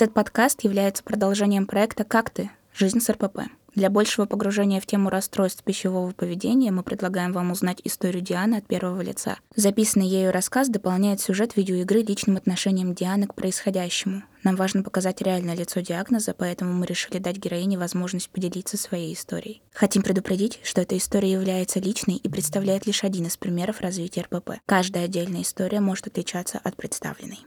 Этот подкаст является продолжением проекта «Как ты? Жизнь с РПП». Для большего погружения в тему расстройств пищевого поведения мы предлагаем вам узнать историю Дианы от первого лица. Записанный ею рассказ дополняет сюжет видеоигры личным отношением Дианы к происходящему. Нам важно показать реальное лицо диагноза, поэтому мы решили дать героине возможность поделиться своей историей. Хотим предупредить, что эта история является личной и представляет лишь один из примеров развития РПП. Каждая отдельная история может отличаться от представленной.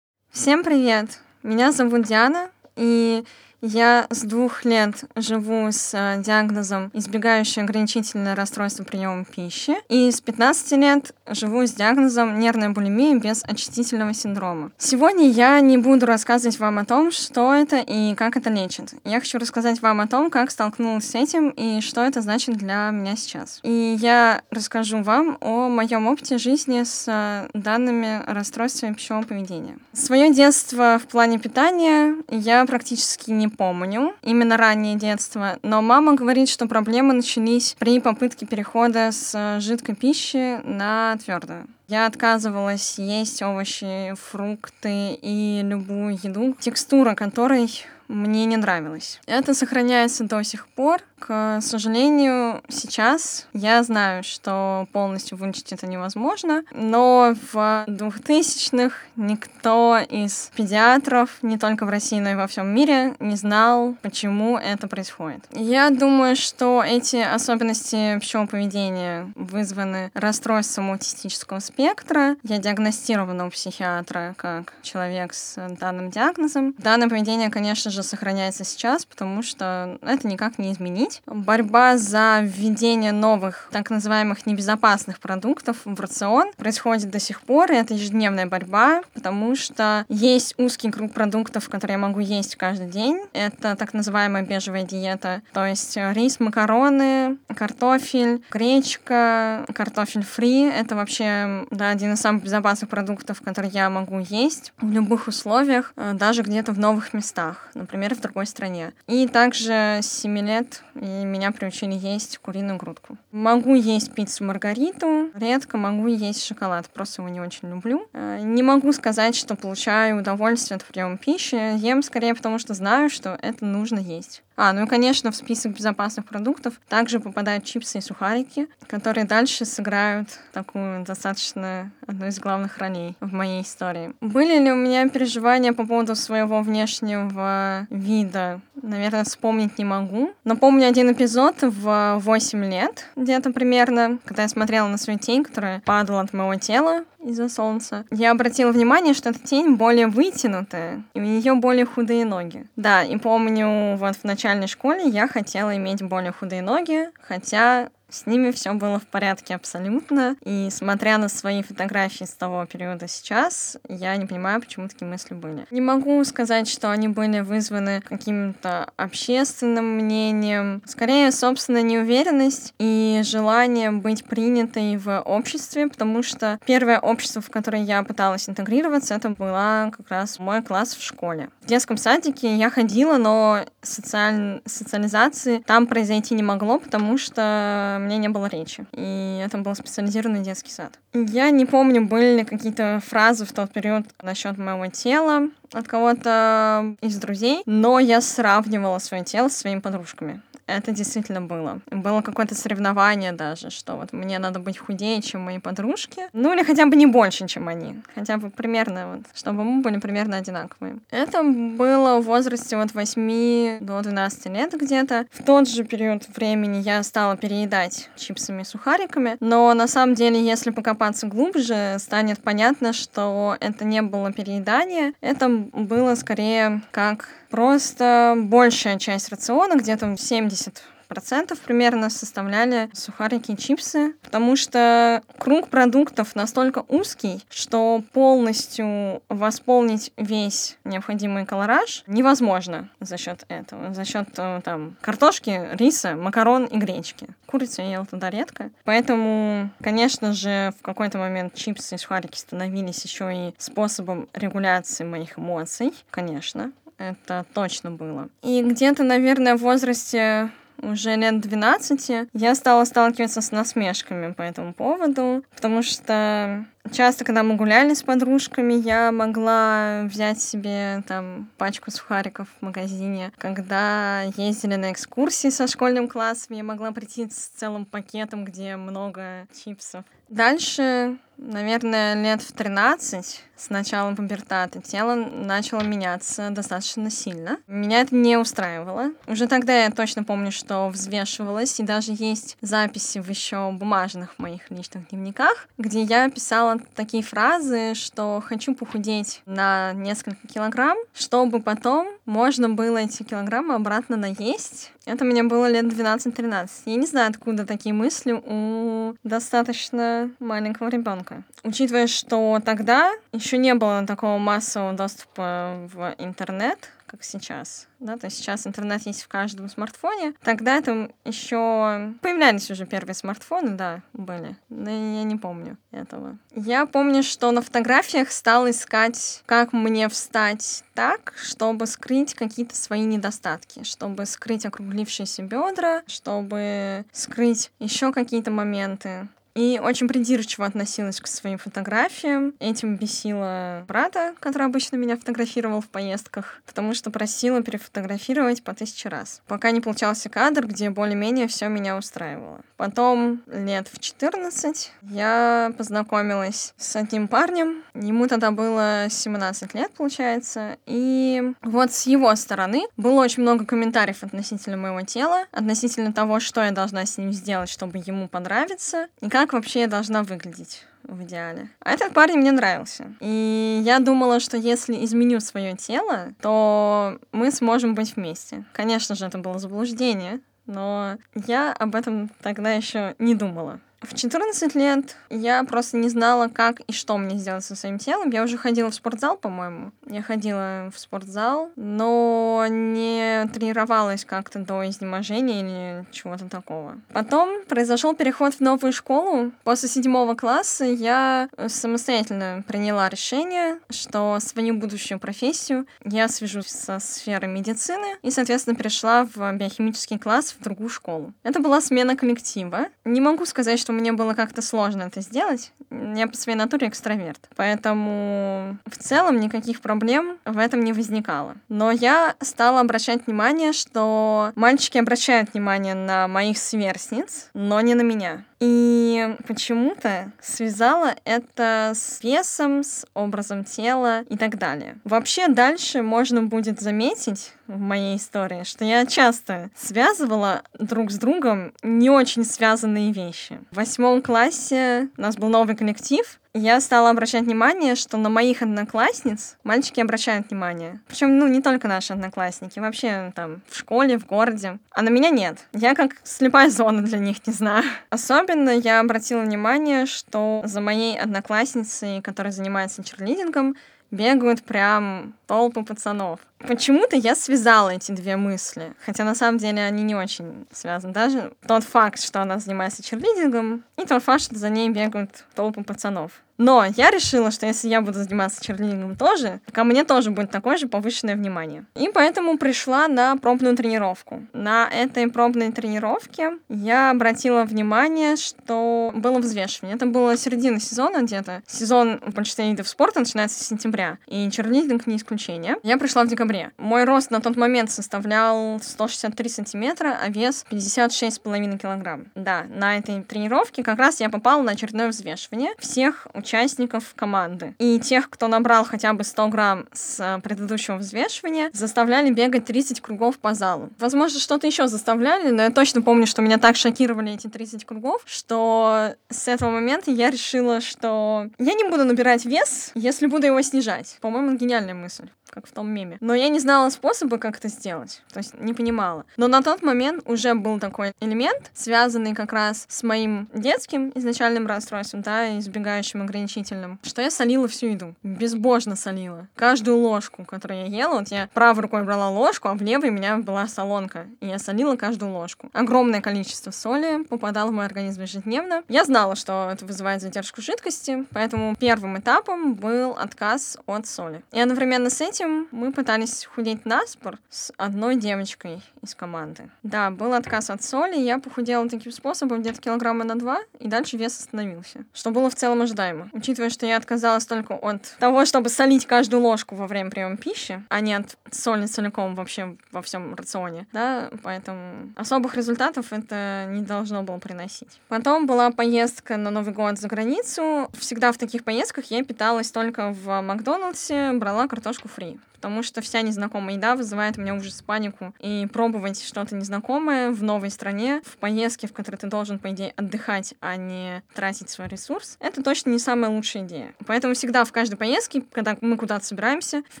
Всем привет! Меня зовут Диана, и я с двух лет живу с э, диагнозом избегающее ограничительное расстройство приема пищи. И с 15 лет живу с диагнозом нервная булимия без очистительного синдрома. Сегодня я не буду рассказывать вам о том, что это и как это лечит. Я хочу рассказать вам о том, как столкнулась с этим и что это значит для меня сейчас. И я расскажу вам о моем опыте жизни с э, данными расстройствами пищевого поведения. Свое детство в плане питания я практически не помню, именно раннее детство, но мама говорит, что проблемы начались при попытке перехода с э, жидкой пищи на твердую. Я отказывалась есть овощи, фрукты и любую еду, текстура которой мне не нравилась. Это сохраняется до сих пор. К сожалению, сейчас я знаю, что полностью вылечить это невозможно, но в 2000-х никто из педиатров, не только в России, но и во всем мире, не знал, почему это происходит. Я думаю, что эти особенности пищевого поведения вызваны расстройством аутистического спектра. Я диагностирована у психиатра как человек с данным диагнозом. Данное поведение, конечно же, сохраняется сейчас, потому что это никак не изменить изменить. Борьба за введение новых, так называемых небезопасных продуктов в рацион происходит до сих пор, и это ежедневная борьба, потому что есть узкий круг продуктов, которые я могу есть каждый день. Это так называемая бежевая диета, то есть рис, макароны, картофель, гречка, картофель фри. Это вообще да, один из самых безопасных продуктов, которые я могу есть в любых условиях, э, даже где-то в новых местах, например, в другой стране. И также с 7 лет и меня приучили есть куриную грудку. Могу есть пиццу маргариту, редко могу есть шоколад, просто его не очень люблю. Э, не могу сказать, что получаю удовольствие от приема пищи, ем скорее потому, что знаю, что это нужно есть. А, ну и, конечно, в список безопасных продуктов также попадают чипсы и сухарики, которые дальше сыграют такую достаточно одну из главных ролей в моей истории. Были ли у меня переживания по поводу своего внешнего вида? Наверное, вспомнить не могу. Но помню один эпизод в 8 лет, где-то примерно, когда я смотрела на свою тень, которая падала от моего тела из-за солнца. Я обратила внимание, что эта тень более вытянутая, и у нее более худые ноги. Да, и помню, вот в начальной школе я хотела иметь более худые ноги, хотя с ними все было в порядке абсолютно. И смотря на свои фотографии с того периода сейчас, я не понимаю, почему такие мысли были. Не могу сказать, что они были вызваны каким-то общественным мнением. Скорее, собственно, неуверенность и желание быть принятой в обществе, потому что первое общество, в которое я пыталась интегрироваться, это была как раз мой класс в школе. В детском садике я ходила, но социаль... социализации там произойти не могло, потому что мне не было речи. И это был специализированный детский сад. Я не помню, были ли какие-то фразы в тот период насчет моего тела от кого-то из друзей, но я сравнивала свое тело со своими подружками. Это действительно было. Было какое-то соревнование даже, что вот мне надо быть худее, чем мои подружки. Ну или хотя бы не больше, чем они. Хотя бы примерно вот, чтобы мы были примерно одинаковые. Это было в возрасте от 8 до 12 лет где-то. В тот же период времени я стала переедать чипсами и сухариками. Но на самом деле, если покопаться глубже, станет понятно, что это не было переедание. Это было скорее как Просто большая часть рациона, где-то 70 процентов примерно составляли сухарики и чипсы, потому что круг продуктов настолько узкий, что полностью восполнить весь необходимый колораж невозможно за счет этого, за счет э, там картошки, риса, макарон и гречки. Курицу я ела туда редко, поэтому, конечно же, в какой-то момент чипсы и сухарики становились еще и способом регуляции моих эмоций, конечно, это точно было. И где-то, наверное, в возрасте уже лет 12 я стала сталкиваться с насмешками по этому поводу, потому что Часто, когда мы гуляли с подружками, я могла взять себе там пачку сухариков в магазине. Когда ездили на экскурсии со школьным классом, я могла прийти с целым пакетом, где много чипсов. Дальше, наверное, лет в 13 с началом пубертата тело начало меняться достаточно сильно. Меня это не устраивало. Уже тогда я точно помню, что взвешивалась, и даже есть записи в еще бумажных моих личных дневниках, где я писала такие фразы, что хочу похудеть на несколько килограмм, чтобы потом можно было эти килограммы обратно наесть. Это мне было лет 12-13. Я не знаю, откуда такие мысли у достаточно маленького ребенка. Учитывая, что тогда не было такого массового доступа в интернет, как сейчас. Да, то есть сейчас интернет есть в каждом смартфоне. Тогда это еще появлялись уже первые смартфоны, да, были. Но я не помню этого. Я помню, что на фотографиях стал искать, как мне встать так, чтобы скрыть какие-то свои недостатки, чтобы скрыть округлившиеся бедра, чтобы скрыть еще какие-то моменты и очень придирчиво относилась к своим фотографиям. Этим бесила брата, который обычно меня фотографировал в поездках, потому что просила перефотографировать по тысяче раз. Пока не получался кадр, где более-менее все меня устраивало. Потом лет в 14 я познакомилась с одним парнем. Ему тогда было 17 лет, получается. И вот с его стороны было очень много комментариев относительно моего тела, относительно того, что я должна с ним сделать, чтобы ему понравиться, и как вообще я должна выглядеть в идеале. А этот парень мне нравился. И я думала, что если изменю свое тело, то мы сможем быть вместе. Конечно же, это было заблуждение, но я об этом тогда еще не думала. В 14 лет я просто не знала, как и что мне сделать со своим телом. Я уже ходила в спортзал, по-моему. Я ходила в спортзал, но не тренировалась как-то до изнеможения или чего-то такого. Потом произошел переход в новую школу. После седьмого класса я самостоятельно приняла решение, что свою будущую профессию я свяжусь со сферой медицины и, соответственно, перешла в биохимический класс в другую школу. Это была смена коллектива. Не могу сказать, что что мне было как-то сложно это сделать. Я по своей натуре экстраверт. Поэтому в целом никаких проблем в этом не возникало. Но я стала обращать внимание, что мальчики обращают внимание на моих сверстниц, но не на меня. И почему-то связала это с весом, с образом тела и так далее. Вообще дальше можно будет заметить в моей истории, что я часто связывала друг с другом не очень связанные вещи. В восьмом классе у нас был новый коллектив, я стала обращать внимание, что на моих одноклассниц мальчики обращают внимание. Причем, ну, не только наши одноклассники, вообще там в школе, в городе. А на меня нет. Я как слепая зона для них, не знаю. Особенно я обратила внимание, что за моей одноклассницей, которая занимается черлидингом, бегают прям толпы пацанов. Почему-то я связала эти две мысли, хотя на самом деле они не очень связаны. Даже тот факт, что она занимается черлидингом, и тот факт, что за ней бегают толпы пацанов. Но я решила, что если я буду заниматься черлидингом тоже, ко мне тоже будет такое же повышенное внимание. И поэтому пришла на пробную тренировку. На этой пробной тренировке я обратила внимание, что было взвешивание. Это было середина сезона где-то. Сезон в большинстве видов спорта начинается с сентября, и черлидинг не исключение. Я пришла в декабре. Мой рост на тот момент составлял 163 сантиметра, а вес 56,5 килограмм. Да, на этой тренировке как раз я попала на очередное взвешивание всех участников участников команды. И тех, кто набрал хотя бы 100 грамм с э, предыдущего взвешивания, заставляли бегать 30 кругов по залу. Возможно, что-то еще заставляли, но я точно помню, что меня так шокировали эти 30 кругов, что с этого момента я решила, что я не буду набирать вес, если буду его снижать. По-моему, гениальная мысль как в том меме. Но я не знала способа, как это сделать. То есть не понимала. Но на тот момент уже был такой элемент, связанный как раз с моим детским изначальным расстройством, да, избегающим ограничительным, что я солила всю еду. Безбожно солила. Каждую ложку, которую я ела, вот я правой рукой брала ложку, а в левой у меня была солонка. И я солила каждую ложку. Огромное количество соли попадало в мой организм ежедневно. Я знала, что это вызывает задержку жидкости, поэтому первым этапом был отказ от соли. И одновременно с этим этим мы пытались худеть на спор с одной девочкой из команды. Да, был отказ от соли, я похудела таким способом где-то килограмма на два, и дальше вес остановился. Что было в целом ожидаемо. Учитывая, что я отказалась только от того, чтобы солить каждую ложку во время приема пищи, а не от соли целиком вообще во всем рационе, да, поэтому особых результатов это не должно было приносить. Потом была поездка на Новый год за границу. Всегда в таких поездках я питалась только в Макдональдсе, брала картошку фри потому что вся незнакомая еда вызывает у меня ужас, панику. И пробовать что-то незнакомое в новой стране, в поездке, в которой ты должен, по идее, отдыхать, а не тратить свой ресурс, это точно не самая лучшая идея. Поэтому всегда в каждой поездке, когда мы куда-то собираемся, в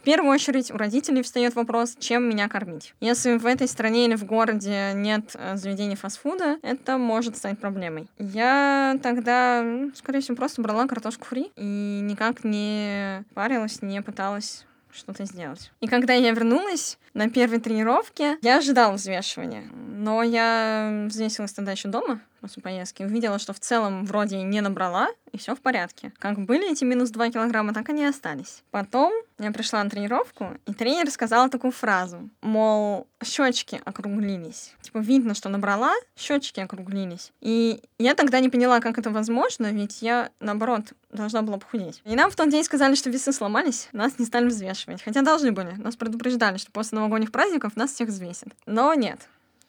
первую очередь у родителей встает вопрос, чем меня кормить. Если в этой стране или в городе нет э, заведений фастфуда, это может стать проблемой. Я тогда, скорее всего, просто брала картошку фри и никак не парилась, не пыталась что-то сделать. И когда я вернулась на первой тренировке, я ожидала взвешивания, но я взвесилась тогда еще дома, после поездки, увидела, что в целом вроде не набрала, и все в порядке. Как были эти минус 2 килограмма, так они и остались. Потом я пришла на тренировку, и тренер сказал такую фразу, мол, щечки округлились. Типа видно, что набрала, щечки округлились. И я тогда не поняла, как это возможно, ведь я, наоборот, должна была похудеть. И нам в тот день сказали, что весы сломались, нас не стали взвешивать. Хотя должны были. Нас предупреждали, что после новогодних праздников нас всех взвесят. Но нет,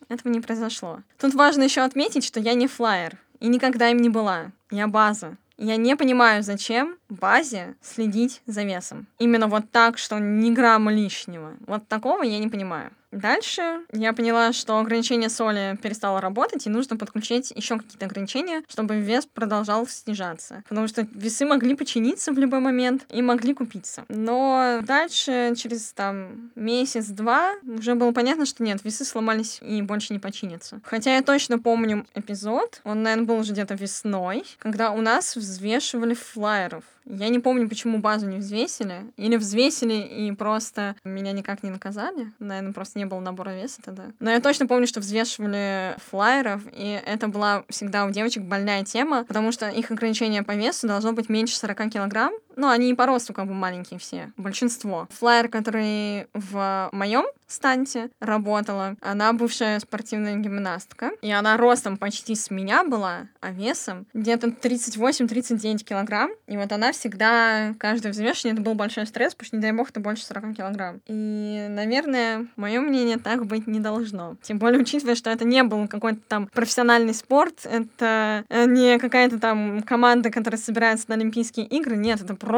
этого не произошло. Тут важно еще отметить, что я не флайер и никогда им не была. Я база. Я не понимаю, зачем базе следить за весом. Именно вот так, что ни грамма лишнего. Вот такого я не понимаю. Дальше я поняла, что ограничение соли перестало работать, и нужно подключить еще какие-то ограничения, чтобы вес продолжал снижаться. Потому что весы могли починиться в любой момент и могли купиться. Но дальше, через там месяц-два, уже было понятно, что нет, весы сломались и больше не починятся. Хотя я точно помню эпизод, он, наверное, был уже где-то весной, когда у нас взвешивали флайеров. Я не помню, почему базу не взвесили. Или взвесили и просто меня никак не наказали. Наверное, просто не было набора веса тогда. Но я точно помню, что взвешивали флайеров, и это была всегда у девочек больная тема, потому что их ограничение по весу должно быть меньше 40 килограмм. Ну, они и по росту как бы маленькие все, большинство. Флайер, который в моем станте работала, она бывшая спортивная гимнастка, и она ростом почти с меня была, а весом где-то 38-39 килограмм, и вот она всегда, каждое взвешивание, это был большой стресс, потому что, не дай бог, это больше 40 килограмм. И, наверное, мое мнение так быть не должно. Тем более, учитывая, что это не был какой-то там профессиональный спорт, это э, не какая-то там команда, которая собирается на Олимпийские игры, нет, это просто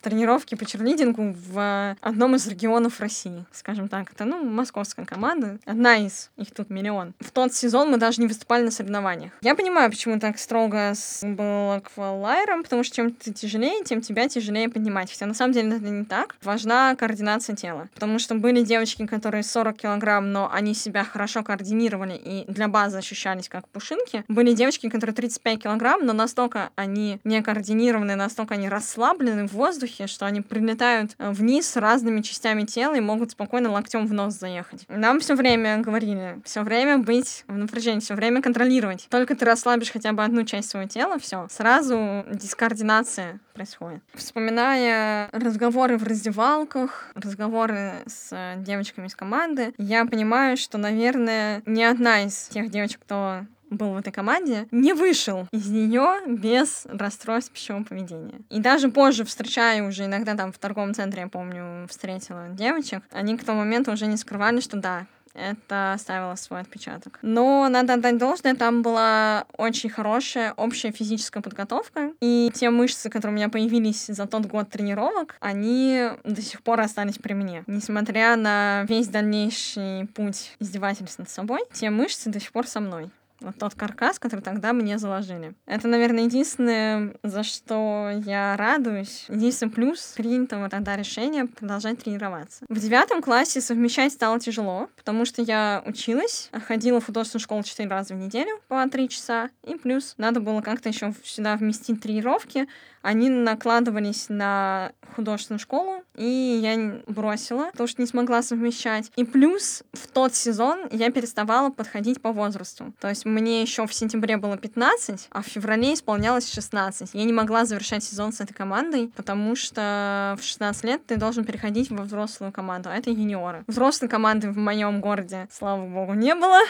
тренировки по черлидингу в одном из регионов России, скажем так. Это, ну, московская команда, одна из, их тут миллион. В тот сезон мы даже не выступали на соревнованиях. Я понимаю, почему так строго с было к флайерам, потому что чем ты тяжелее, тем тебя тяжелее поднимать. Хотя на самом деле это не так. Важна координация тела. Потому что были девочки, которые 40 килограмм, но они себя хорошо координировали и для базы ощущались как пушинки. Были девочки, которые 35 килограмм, но настолько они не координированы, настолько они расслаблены в воздухе, что они прилетают вниз разными частями тела и могут спокойно локтем в нос заехать. Нам все время говорили, все время быть в напряжении, все время контролировать. Только ты расслабишь хотя бы одну часть своего тела, все, сразу дискоординация происходит. Вспоминая разговоры в раздевалках, разговоры с девочками из команды, я понимаю, что, наверное, ни одна из тех девочек, кто был в этой команде, не вышел из нее без расстройств пищевого поведения. И даже позже, встречая уже иногда там в торговом центре, я помню, встретила девочек, они к тому моменту уже не скрывали, что да, это оставило свой отпечаток. Но надо отдать должное, там была очень хорошая общая физическая подготовка, и те мышцы, которые у меня появились за тот год тренировок, они до сих пор остались при мне. Несмотря на весь дальнейший путь издевательств над собой, те мышцы до сих пор со мной вот тот каркас, который тогда мне заложили. Это, наверное, единственное, за что я радуюсь. Единственный плюс принятого тогда решения продолжать тренироваться. В девятом классе совмещать стало тяжело, потому что я училась, ходила в художественную школу четыре раза в неделю по три часа, и плюс надо было как-то еще сюда вместить тренировки, Они накладывались на художественную школу, и я бросила, потому что не смогла совмещать. И плюс в тот сезон я переставала подходить по возрасту. То есть мне еще в сентябре было 15, а в феврале исполнялось 16. Я не могла завершать сезон с этой командой, потому что в 16 лет ты должен переходить во взрослую команду, а это юниоры. Взрослой команды в моем городе, слава богу, не было.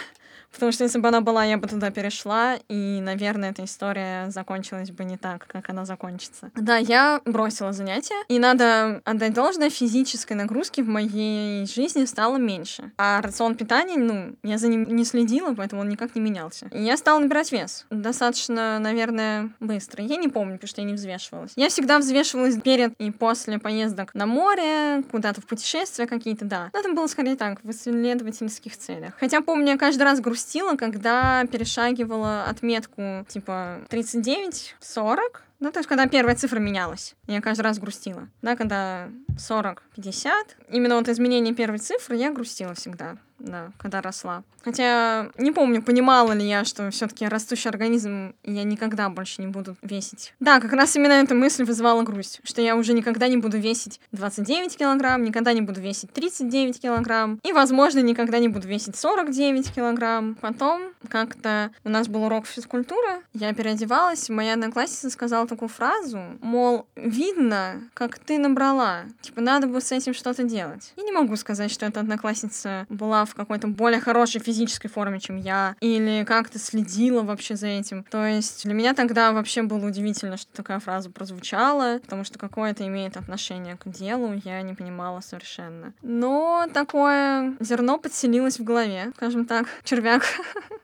Потому что если бы она была, я бы туда перешла, и, наверное, эта история закончилась бы не так, как она закончится. Да, я бросила занятия, и надо отдать должное, физической нагрузки в моей жизни стало меньше. А рацион питания, ну, я за ним не следила, поэтому он никак не менялся. И я стала набирать вес. Достаточно, наверное, быстро. Я не помню, потому что я не взвешивалась. Я всегда взвешивалась перед и после поездок на море, куда-то в путешествия какие-то, да. Но это было скорее так, в исследовательских целях. Хотя, помню, я каждый раз грустила грустила, когда перешагивала отметку типа 39-40, ну, то есть, когда первая цифра менялась, я каждый раз грустила. Да, когда 40, 50, именно вот изменение первой цифры я грустила всегда да, когда росла. Хотя не помню, понимала ли я, что все-таки растущий организм, я никогда больше не буду весить. Да, как раз именно эта мысль вызывала грусть, что я уже никогда не буду весить 29 килограмм, никогда не буду весить 39 килограмм, и, возможно, никогда не буду весить 49 килограмм. Потом как-то у нас был урок физкультуры, я переодевалась, моя одноклассница сказала такую фразу, мол, видно, как ты набрала, типа, надо бы с этим что-то делать. Я не могу сказать, что эта одноклассница была в какой-то более хорошей физической форме, чем я, или как-то следила вообще за этим. То есть для меня тогда вообще было удивительно, что такая фраза прозвучала, потому что какое это имеет отношение к делу, я не понимала совершенно. Но такое зерно подселилось в голове, скажем так, червяк.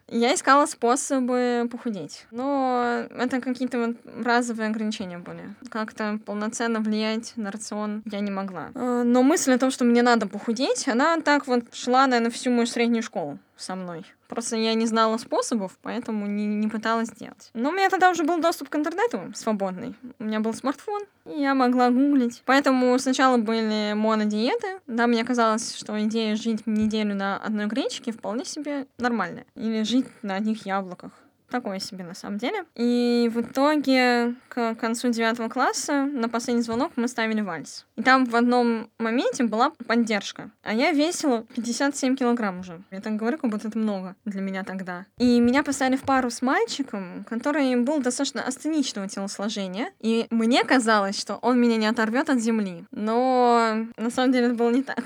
Я искала способы похудеть. Но это какие-то вот разовые ограничения были. Как-то полноценно влиять на рацион я не могла. Э, но мысль о том, что мне надо похудеть, она так вот шла, наверное, всю мою среднюю школу со мной. Просто я не знала способов, поэтому не, не пыталась сделать. Но у меня тогда уже был доступ к интернету свободный. У меня был смартфон, и я могла гуглить. Поэтому сначала были монодиеты. Да, мне казалось, что идея жить неделю на одной гречке вполне себе нормальная. Или жить на одних яблоках такое себе на самом деле. И в итоге к концу девятого класса на последний звонок мы ставили вальс. И там в одном моменте была поддержка. А я весила 57 килограмм уже. Я так говорю, как будто это много для меня тогда. И меня поставили в пару с мальчиком, который был достаточно астеничного телосложения. И мне казалось, что он меня не оторвет от земли. Но на самом деле это было не так.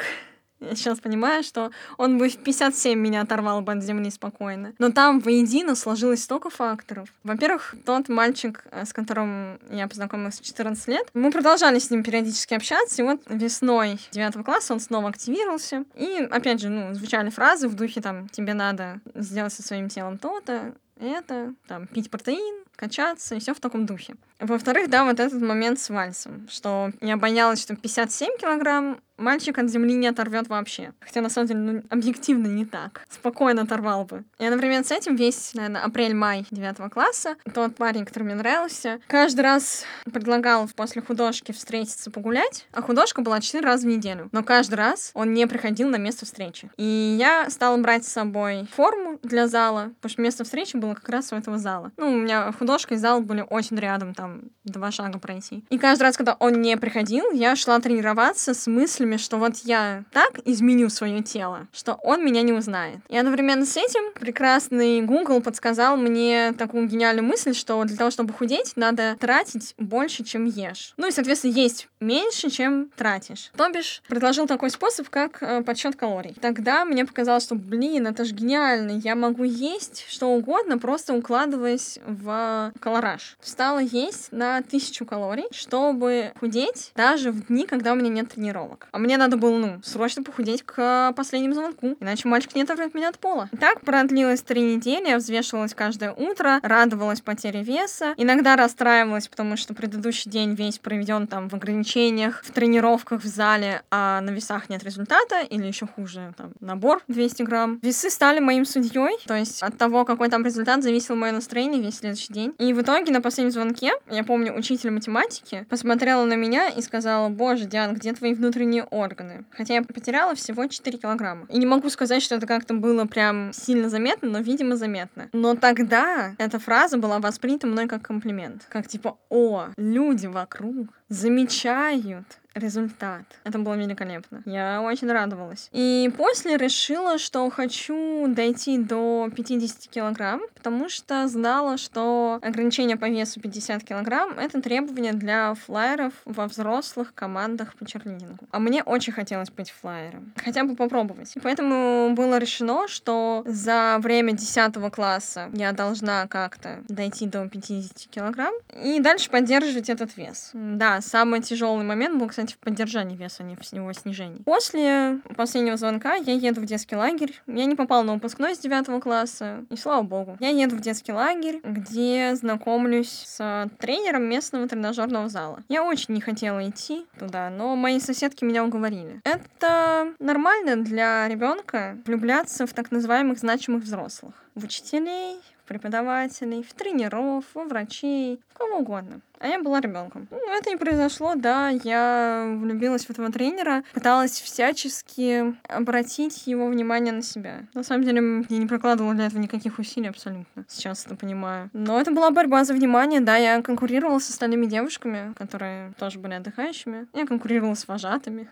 Я сейчас понимаю, что он бы в 57 меня оторвал бы от земли спокойно. Но там воедино сложилось столько факторов. Во-первых, тот мальчик, э, с которым я познакомилась в 14 лет, мы продолжали с ним периодически общаться, и вот весной 9 класса он снова активировался. И, опять же, ну, звучали фразы в духе там «тебе надо сделать со своим телом то-то», это, там, пить протеин, качаться, и все в таком духе. Во-вторых, да, вот этот момент с вальсом, что я боялась, что 57 килограмм мальчик от земли не оторвет вообще. Хотя, на самом деле, ну, объективно не так. Спокойно оторвал бы. И одновременно с этим весь, наверное, апрель-май девятого класса, тот парень, который мне нравился, каждый раз предлагал после художки встретиться погулять, а художка была четыре раза в неделю. Но каждый раз он не приходил на место встречи. И я стала брать с собой форму для зала, потому что место встречи было как раз у этого зала. Ну, у меня художка и зал были очень рядом, там, два шага пройти. И каждый раз, когда он не приходил, я шла тренироваться с мыслями, что вот я так изменю свое тело, что он меня не узнает. И одновременно с этим прекрасный Google подсказал мне такую гениальную мысль, что для того, чтобы худеть, надо тратить больше, чем ешь. Ну и, соответственно, есть меньше, чем тратишь. То бишь, предложил такой способ, как э, подсчет калорий. Тогда мне показалось, что, блин, это же гениально, я могу есть что угодно, просто укладываясь в колораж. Стала есть на тысячу калорий, чтобы худеть даже в дни, когда у меня нет тренировок. А мне надо было, ну, срочно похудеть к последнему звонку, иначе мальчик не оторвет меня от пола. И так продлилось три недели, я взвешивалась каждое утро, радовалась потере веса, иногда расстраивалась, потому что предыдущий день весь проведен там в ограничениях, в тренировках в зале, а на весах нет результата, или еще хуже, там, набор 200 грамм. Весы стали моим судьей, то есть от того, какой там результат, зависело мое настроение весь следующий день. И в итоге на последнем звонке Я помню, учитель математики посмотрела на меня и сказала, боже, Диан, где твои внутренние органы? Хотя я потеряла всего 4 килограмма. И не могу сказать, что это как-то было прям сильно заметно, но, видимо, заметно. Но тогда эта фраза была воспринята мной как комплимент. Как типа, о, люди вокруг замечают результат. Это было великолепно. Я очень радовалась. И после решила, что хочу дойти до 50 килограмм, потому что знала, что ограничение по весу 50 килограмм — это требование для флайеров во взрослых командах по черлидингу. А мне очень хотелось быть флайером. Хотя бы попробовать. И поэтому было решено, что за время 10 класса я должна как-то дойти до 50 килограмм и дальше поддерживать этот вес. Да, самый тяжелый момент был, кстати, в поддержании веса, а не в его снижении. После последнего звонка я еду в детский лагерь. Я не попала на выпускной с 9 класса, и слава богу. Я еду в детский лагерь, где знакомлюсь с тренером местного тренажерного зала. Я очень не хотела идти туда, но мои соседки меня уговорили. Это нормально для ребенка влюбляться в так называемых значимых взрослых. В учителей, преподавателей, в тренеров, во врачей, в кого угодно. А я была ребенком. Ну, это и произошло, да. Я влюбилась в этого тренера, пыталась всячески обратить его внимание на себя. На самом деле, я не прокладывала для этого никаких усилий абсолютно. Сейчас это понимаю. Но это была борьба за внимание, да. Я конкурировала с остальными девушками, которые тоже были отдыхающими. Я конкурировала с вожатыми.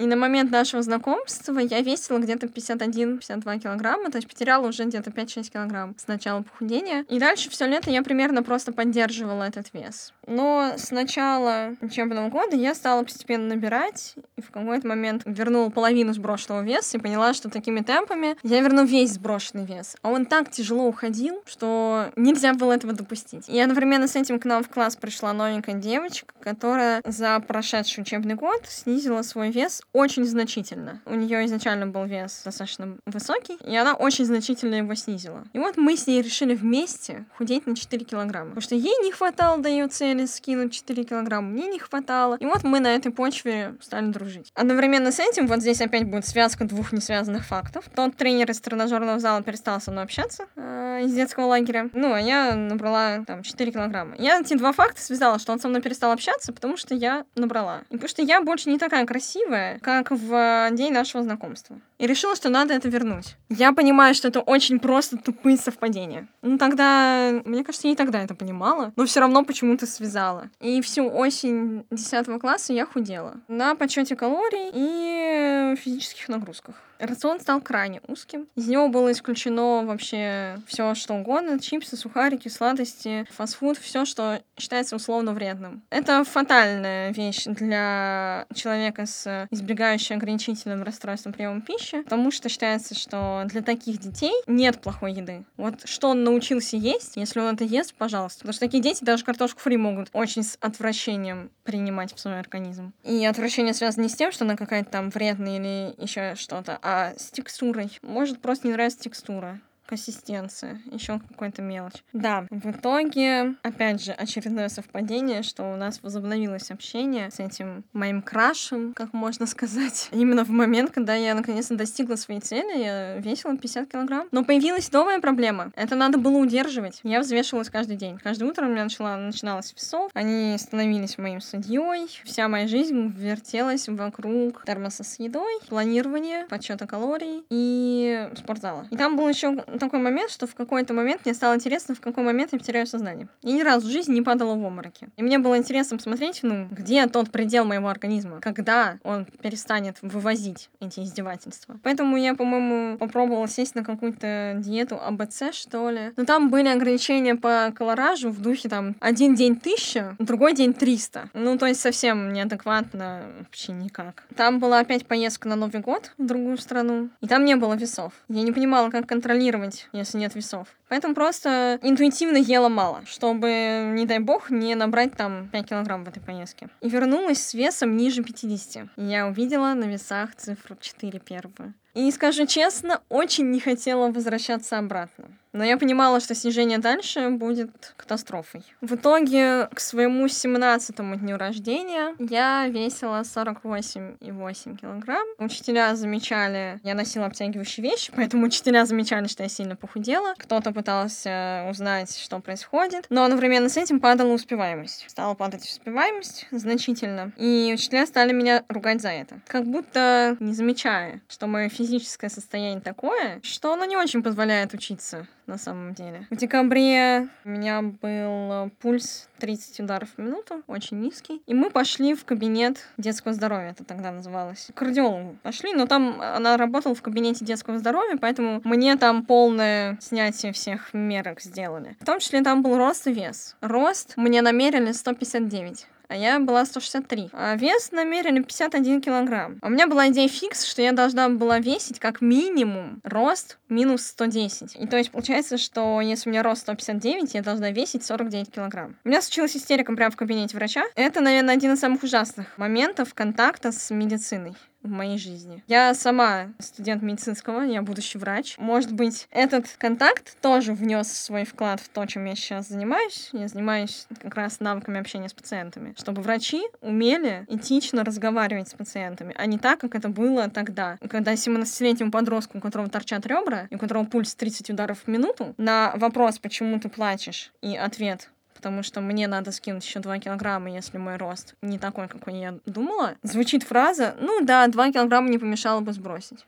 И на момент нашего знакомства я весила где-то 51-52 килограмма, то есть потеряла уже где-то 5-6 килограмм с начала похудения. И дальше все лето я примерно просто поддерживала этот вес. Но с начала учебного года я стала постепенно набирать, и в какой-то момент вернула половину сброшенного веса и поняла, что такими темпами я верну весь сброшенный вес. А он так тяжело уходил, что нельзя было этого допустить. И одновременно с этим к нам в класс пришла новенькая девочка, которая за прошедший учебный год снизила свой вес очень значительно. У нее изначально был вес достаточно высокий, и она очень значительно его снизила. И вот мы с ней решили вместе худеть на 4 килограмма. Потому что ей не хватало до ее цели скинуть 4 килограмма, мне не хватало. И вот мы на этой почве стали дружить. Одновременно с этим, вот здесь опять будет связка двух несвязанных фактов. Тот тренер из тренажерного зала перестал со мной общаться э, из детского лагеря. Ну, а я набрала там 4 килограмма. Я эти два факта связала, что он со мной перестал общаться, потому что я набрала. И потому что я больше не такая красивая, как в день нашего знакомства. И решила, что надо это вернуть. Я понимаю, что это очень просто тупые совпадения. Ну тогда, мне кажется, я и тогда это понимала, но все равно почему-то связала. И всю осень 10 класса я худела на подсчете калорий и физических нагрузках. Рацион стал крайне узким. Из него было исключено вообще все, что угодно. Чипсы, сухарики, сладости, фастфуд, все, что считается условно вредным. Это фатальная вещь для человека с избегающим ограничительным расстройством приема пищи, потому что считается, что для таких детей нет плохой еды. Вот что он научился есть, если он это ест, пожалуйста. Потому что такие дети даже картошку фри могут очень с отвращением принимать в свой организм. И отвращение связано не с тем, что она какая-то там вредная или еще что-то, а с текстурой. Может просто не нравится текстура консистенция, еще какой-то мелочь. Да, в итоге, опять же, очередное совпадение, что у нас возобновилось общение с этим моим крашем, как можно сказать. Именно в момент, когда я наконец-то достигла своей цели, я весила 50 килограмм. Но появилась новая проблема. Это надо было удерживать. Я взвешивалась каждый день. Каждое утро у меня начала, начиналось весов. Они становились моим судьей. Вся моя жизнь вертелась вокруг термоса с едой, планирования, подсчета калорий и спортзала. И там был еще такой момент, что в какой-то момент мне стало интересно, в какой момент я потеряю сознание. И ни разу в жизни не падала в обмороке. И мне было интересно посмотреть, ну, где тот предел моего организма, когда он перестанет вывозить эти издевательства. Поэтому я, по-моему, попробовала сесть на какую-то диету АБЦ, что ли. Но там были ограничения по колоражу в духе там один день тысяча, другой день триста. Ну, то есть совсем неадекватно вообще никак. Там была опять поездка на Новый год в другую страну, и там не было весов. Я не понимала, как контролировать делать, если нет весов. Поэтому просто интуитивно ела мало, чтобы, не дай бог, не набрать там 5 килограмм в этой поездке. И вернулась с весом ниже 50. И я увидела на весах цифру 4 первую. И скажу честно, очень не хотела возвращаться обратно. Но я понимала, что снижение дальше будет катастрофой. В итоге к своему 17-му дню рождения я весила 48,8 килограмм. Учителя замечали, я носила обтягивающие вещи, поэтому учителя замечали, что я сильно похудела. Кто-то пытался узнать, что происходит. Но одновременно с этим падала успеваемость. Стала падать успеваемость значительно. И учителя стали меня ругать за это. Как будто не замечая, что мое физическое состояние такое, что оно не очень позволяет учиться на самом деле. В декабре у меня был пульс 30 ударов в минуту, очень низкий. И мы пошли в кабинет детского здоровья, это тогда называлось. К кардиологу пошли, но там она работала в кабинете детского здоровья, поэтому мне там полное снятие всех мерок сделали. В том числе там был рост и вес. Рост мне намерили 159 а я была 163. А вес намерили 51 килограмм. А у меня была идея фикс, что я должна была весить как минимум рост минус 110. И то есть получается, что если у меня рост 159, я должна весить 49 килограмм. У меня случилась истерика прямо в кабинете врача. Это, наверное, один из самых ужасных моментов контакта с медициной в моей жизни. Я сама студент медицинского, я будущий врач. Может быть, этот контакт тоже внес свой вклад в то, чем я сейчас занимаюсь. Я занимаюсь как раз навыками общения с пациентами, чтобы врачи умели этично разговаривать с пациентами, а не так, как это было тогда, когда 17-летнему подростку, у которого торчат ребра, и у которого пульс 30 ударов в минуту, на вопрос, почему ты плачешь, и ответ потому что мне надо скинуть еще 2 килограмма, если мой рост не такой, какой я думала, звучит фраза, ну да, 2 килограмма не помешало бы сбросить.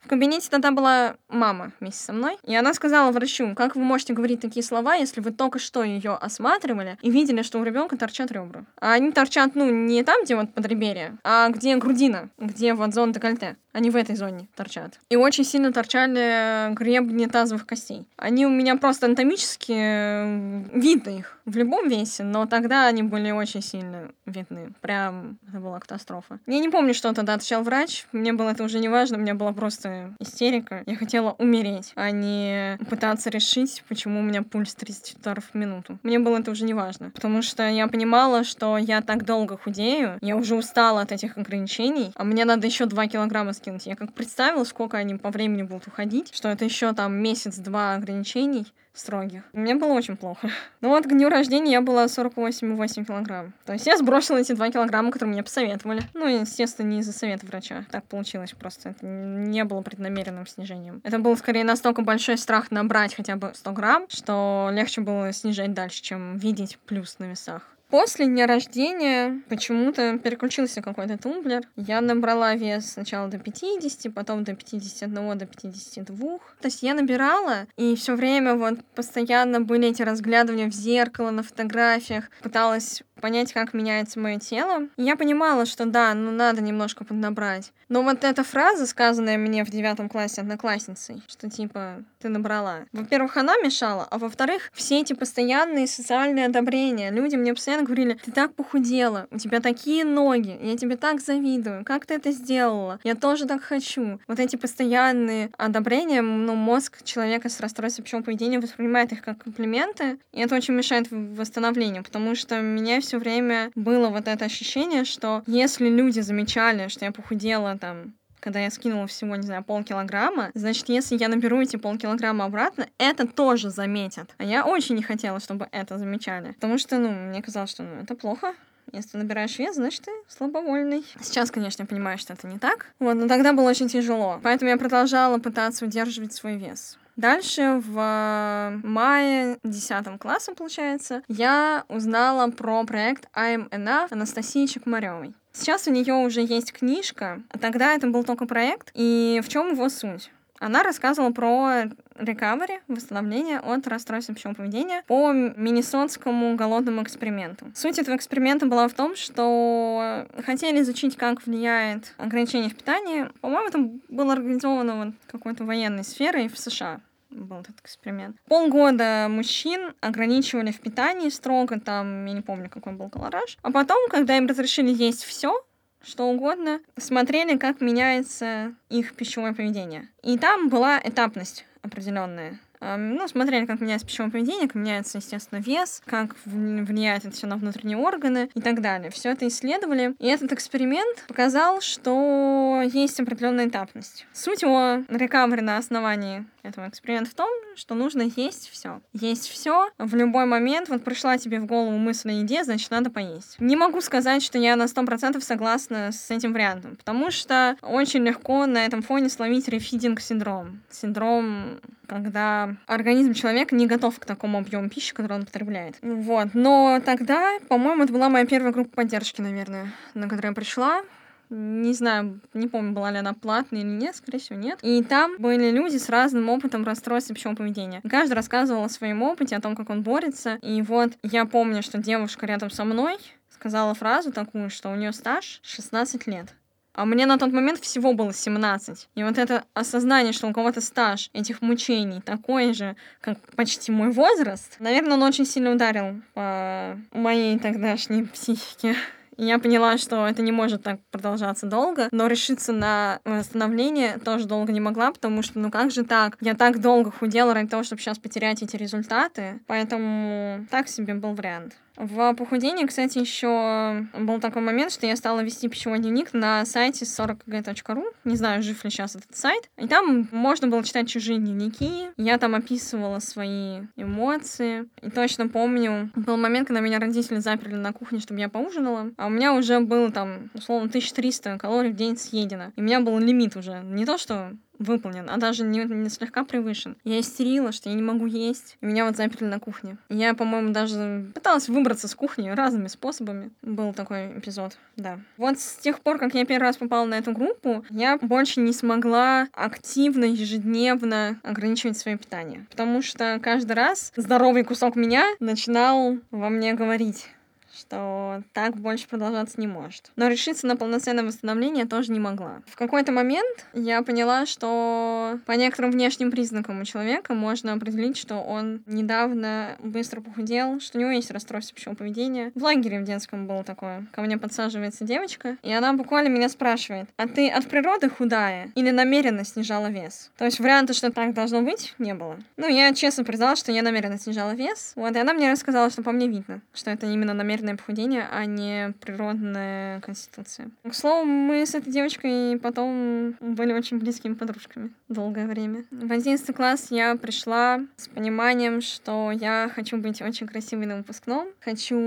В кабинете тогда была мама вместе со мной, и она сказала врачу, как вы можете говорить такие слова, если вы только что ее осматривали и видели, что у ребенка торчат ребра. А они торчат, ну, не там, где вот подреберье, а где грудина, где вот зона декольте. Они в этой зоне торчат. И очень сильно торчали гребни тазовых костей. Они у меня просто анатомически э, видно их в любом весе, но тогда они были очень сильно видны. Прям это была катастрофа. Я не помню, что тогда отвечал врач. Мне было это уже не важно, у меня была просто истерика. Я хотела умереть, а не пытаться решить, почему у меня пульс 30 ударов в минуту. Мне было это уже не важно, потому что я понимала, что я так долго худею, я уже устала от этих ограничений, а мне надо еще 2 килограмма скинуть. Я как представила, сколько они по времени будут уходить, что это еще там месяц-два ограничений строгих. Мне было очень плохо. Ну вот к дню рождения я была 48,8 килограмм. То есть я сбросила эти 2 килограмма, которые мне посоветовали. Ну, естественно, не из-за совета врача. Так получилось просто. Это не было преднамеренным снижением. Это был скорее настолько большой страх набрать хотя бы 100 грамм, что легче было снижать дальше, чем видеть плюс на весах. После дня рождения почему-то переключился какой-то тумблер. Я набрала вес сначала до 50, потом до 51, до 52. То есть я набирала, и все время вот постоянно были эти разглядывания в зеркало, на фотографиях. Пыталась понять, как меняется мое тело. Я понимала, что да, ну надо немножко поднабрать. Но вот эта фраза, сказанная мне в девятом классе одноклассницей, что типа ты набрала. Во-первых, она мешала, а во-вторых, все эти постоянные социальные одобрения. Люди мне постоянно говорили, ты так похудела, у тебя такие ноги, я тебе так завидую, как ты это сделала, я тоже так хочу. Вот эти постоянные одобрения, ну, мозг человека с расстройством пищевого поведения воспринимает их как комплименты, и это очень мешает восстановлению, потому что меня все время было вот это ощущение, что если люди замечали, что я похудела там когда я скинула всего, не знаю, полкилограмма, значит, если я наберу эти полкилограмма обратно, это тоже заметят. А я очень не хотела, чтобы это замечали. Потому что, ну, мне казалось, что ну, это плохо. Если ты набираешь вес, значит, ты слабовольный. Сейчас, конечно, я понимаю, что это не так. Вот, но тогда было очень тяжело. Поэтому я продолжала пытаться удерживать свой вес. Дальше в мае 10 класса, получается, я узнала про проект I'm Enough Анастасии Чекмаревой. Сейчас у нее уже есть книжка, а тогда это был только проект. И в чем его суть? Она рассказывала про рекавери, восстановление от расстройства пищевого поведения по миннесотскому голодному эксперименту. Суть этого эксперимента была в том, что хотели изучить, как влияет ограничение в питании. По-моему, это было организовано вот какой-то военной сферой в США был этот эксперимент. Полгода мужчин ограничивали в питании строго, там, я не помню, какой был колораж. А потом, когда им разрешили есть все, что угодно, смотрели, как меняется их пищевое поведение. И там была этапность определенная. Ну, смотрели, как меняется пищевое поведение, как меняется, естественно, вес, как влияет это все на внутренние органы и так далее. Все это исследовали. И этот эксперимент показал, что есть определенная этапность. Суть его рекавери на основании этого эксперимента в том, что нужно есть все. Есть все в любой момент. Вот пришла тебе в голову мысль о еде, значит, надо поесть. Не могу сказать, что я на 100% согласна с этим вариантом, потому что очень легко на этом фоне словить рефидинг-синдром. Синдром, когда организм человека не готов к такому объему пищи, который он потребляет. Вот. Но тогда, по-моему, это была моя первая группа поддержки, наверное, на которую я пришла. Не знаю, не помню, была ли она платная или нет, скорее всего, нет. И там были люди с разным опытом расстройства пищевого поведения. Каждый рассказывал о своем опыте, о том, как он борется. И вот я помню, что девушка рядом со мной сказала фразу такую, что у нее стаж 16 лет. А мне на тот момент всего было 17. И вот это осознание, что у кого-то стаж этих мучений такой же, как почти мой возраст, наверное, он очень сильно ударил по моей тогдашней психике. Я поняла, что это не может так продолжаться долго, но решиться на восстановление тоже долго не могла, потому что, ну как же так? Я так долго худела ради того, чтобы сейчас потерять эти результаты, поэтому так себе был вариант. В похудении, кстати, еще был такой момент, что я стала вести пищевой дневник на сайте 40kg.ru. Не знаю, жив ли сейчас этот сайт. И там можно было читать чужие дневники. Я там описывала свои эмоции. И точно помню, был момент, когда меня родители заперли на кухне, чтобы я поужинала. А у меня уже было там, условно, 1300 калорий в день съедено. И у меня был лимит уже. Не то, что выполнен, а даже не, не слегка превышен. Я истерила, что я не могу есть. Меня вот заперли на кухне. Я, по-моему, даже пыталась выбраться с кухни разными способами. Был такой эпизод, да. Вот с тех пор, как я первый раз попала на эту группу, я больше не смогла активно, ежедневно ограничивать свое питание. Потому что каждый раз здоровый кусок меня начинал во мне говорить что так больше продолжаться не может. Но решиться на полноценное восстановление тоже не могла. В какой-то момент я поняла, что по некоторым внешним признакам у человека можно определить, что он недавно быстро похудел, что у него есть расстройство пищевого поведения. В лагере в детском было такое. Ко мне подсаживается девочка, и она буквально меня спрашивает, а ты от природы худая или намеренно снижала вес? То есть варианта, что так должно быть, не было. Ну, я честно призналась, что я намеренно снижала вес. Вот, и она мне рассказала, что по мне видно, что это именно намеренно природное похудение, а не природная конституция. К слову, мы с этой девочкой потом были очень близкими подружками долгое время. В 11 класс я пришла с пониманием, что я хочу быть очень красивой на выпускном, хочу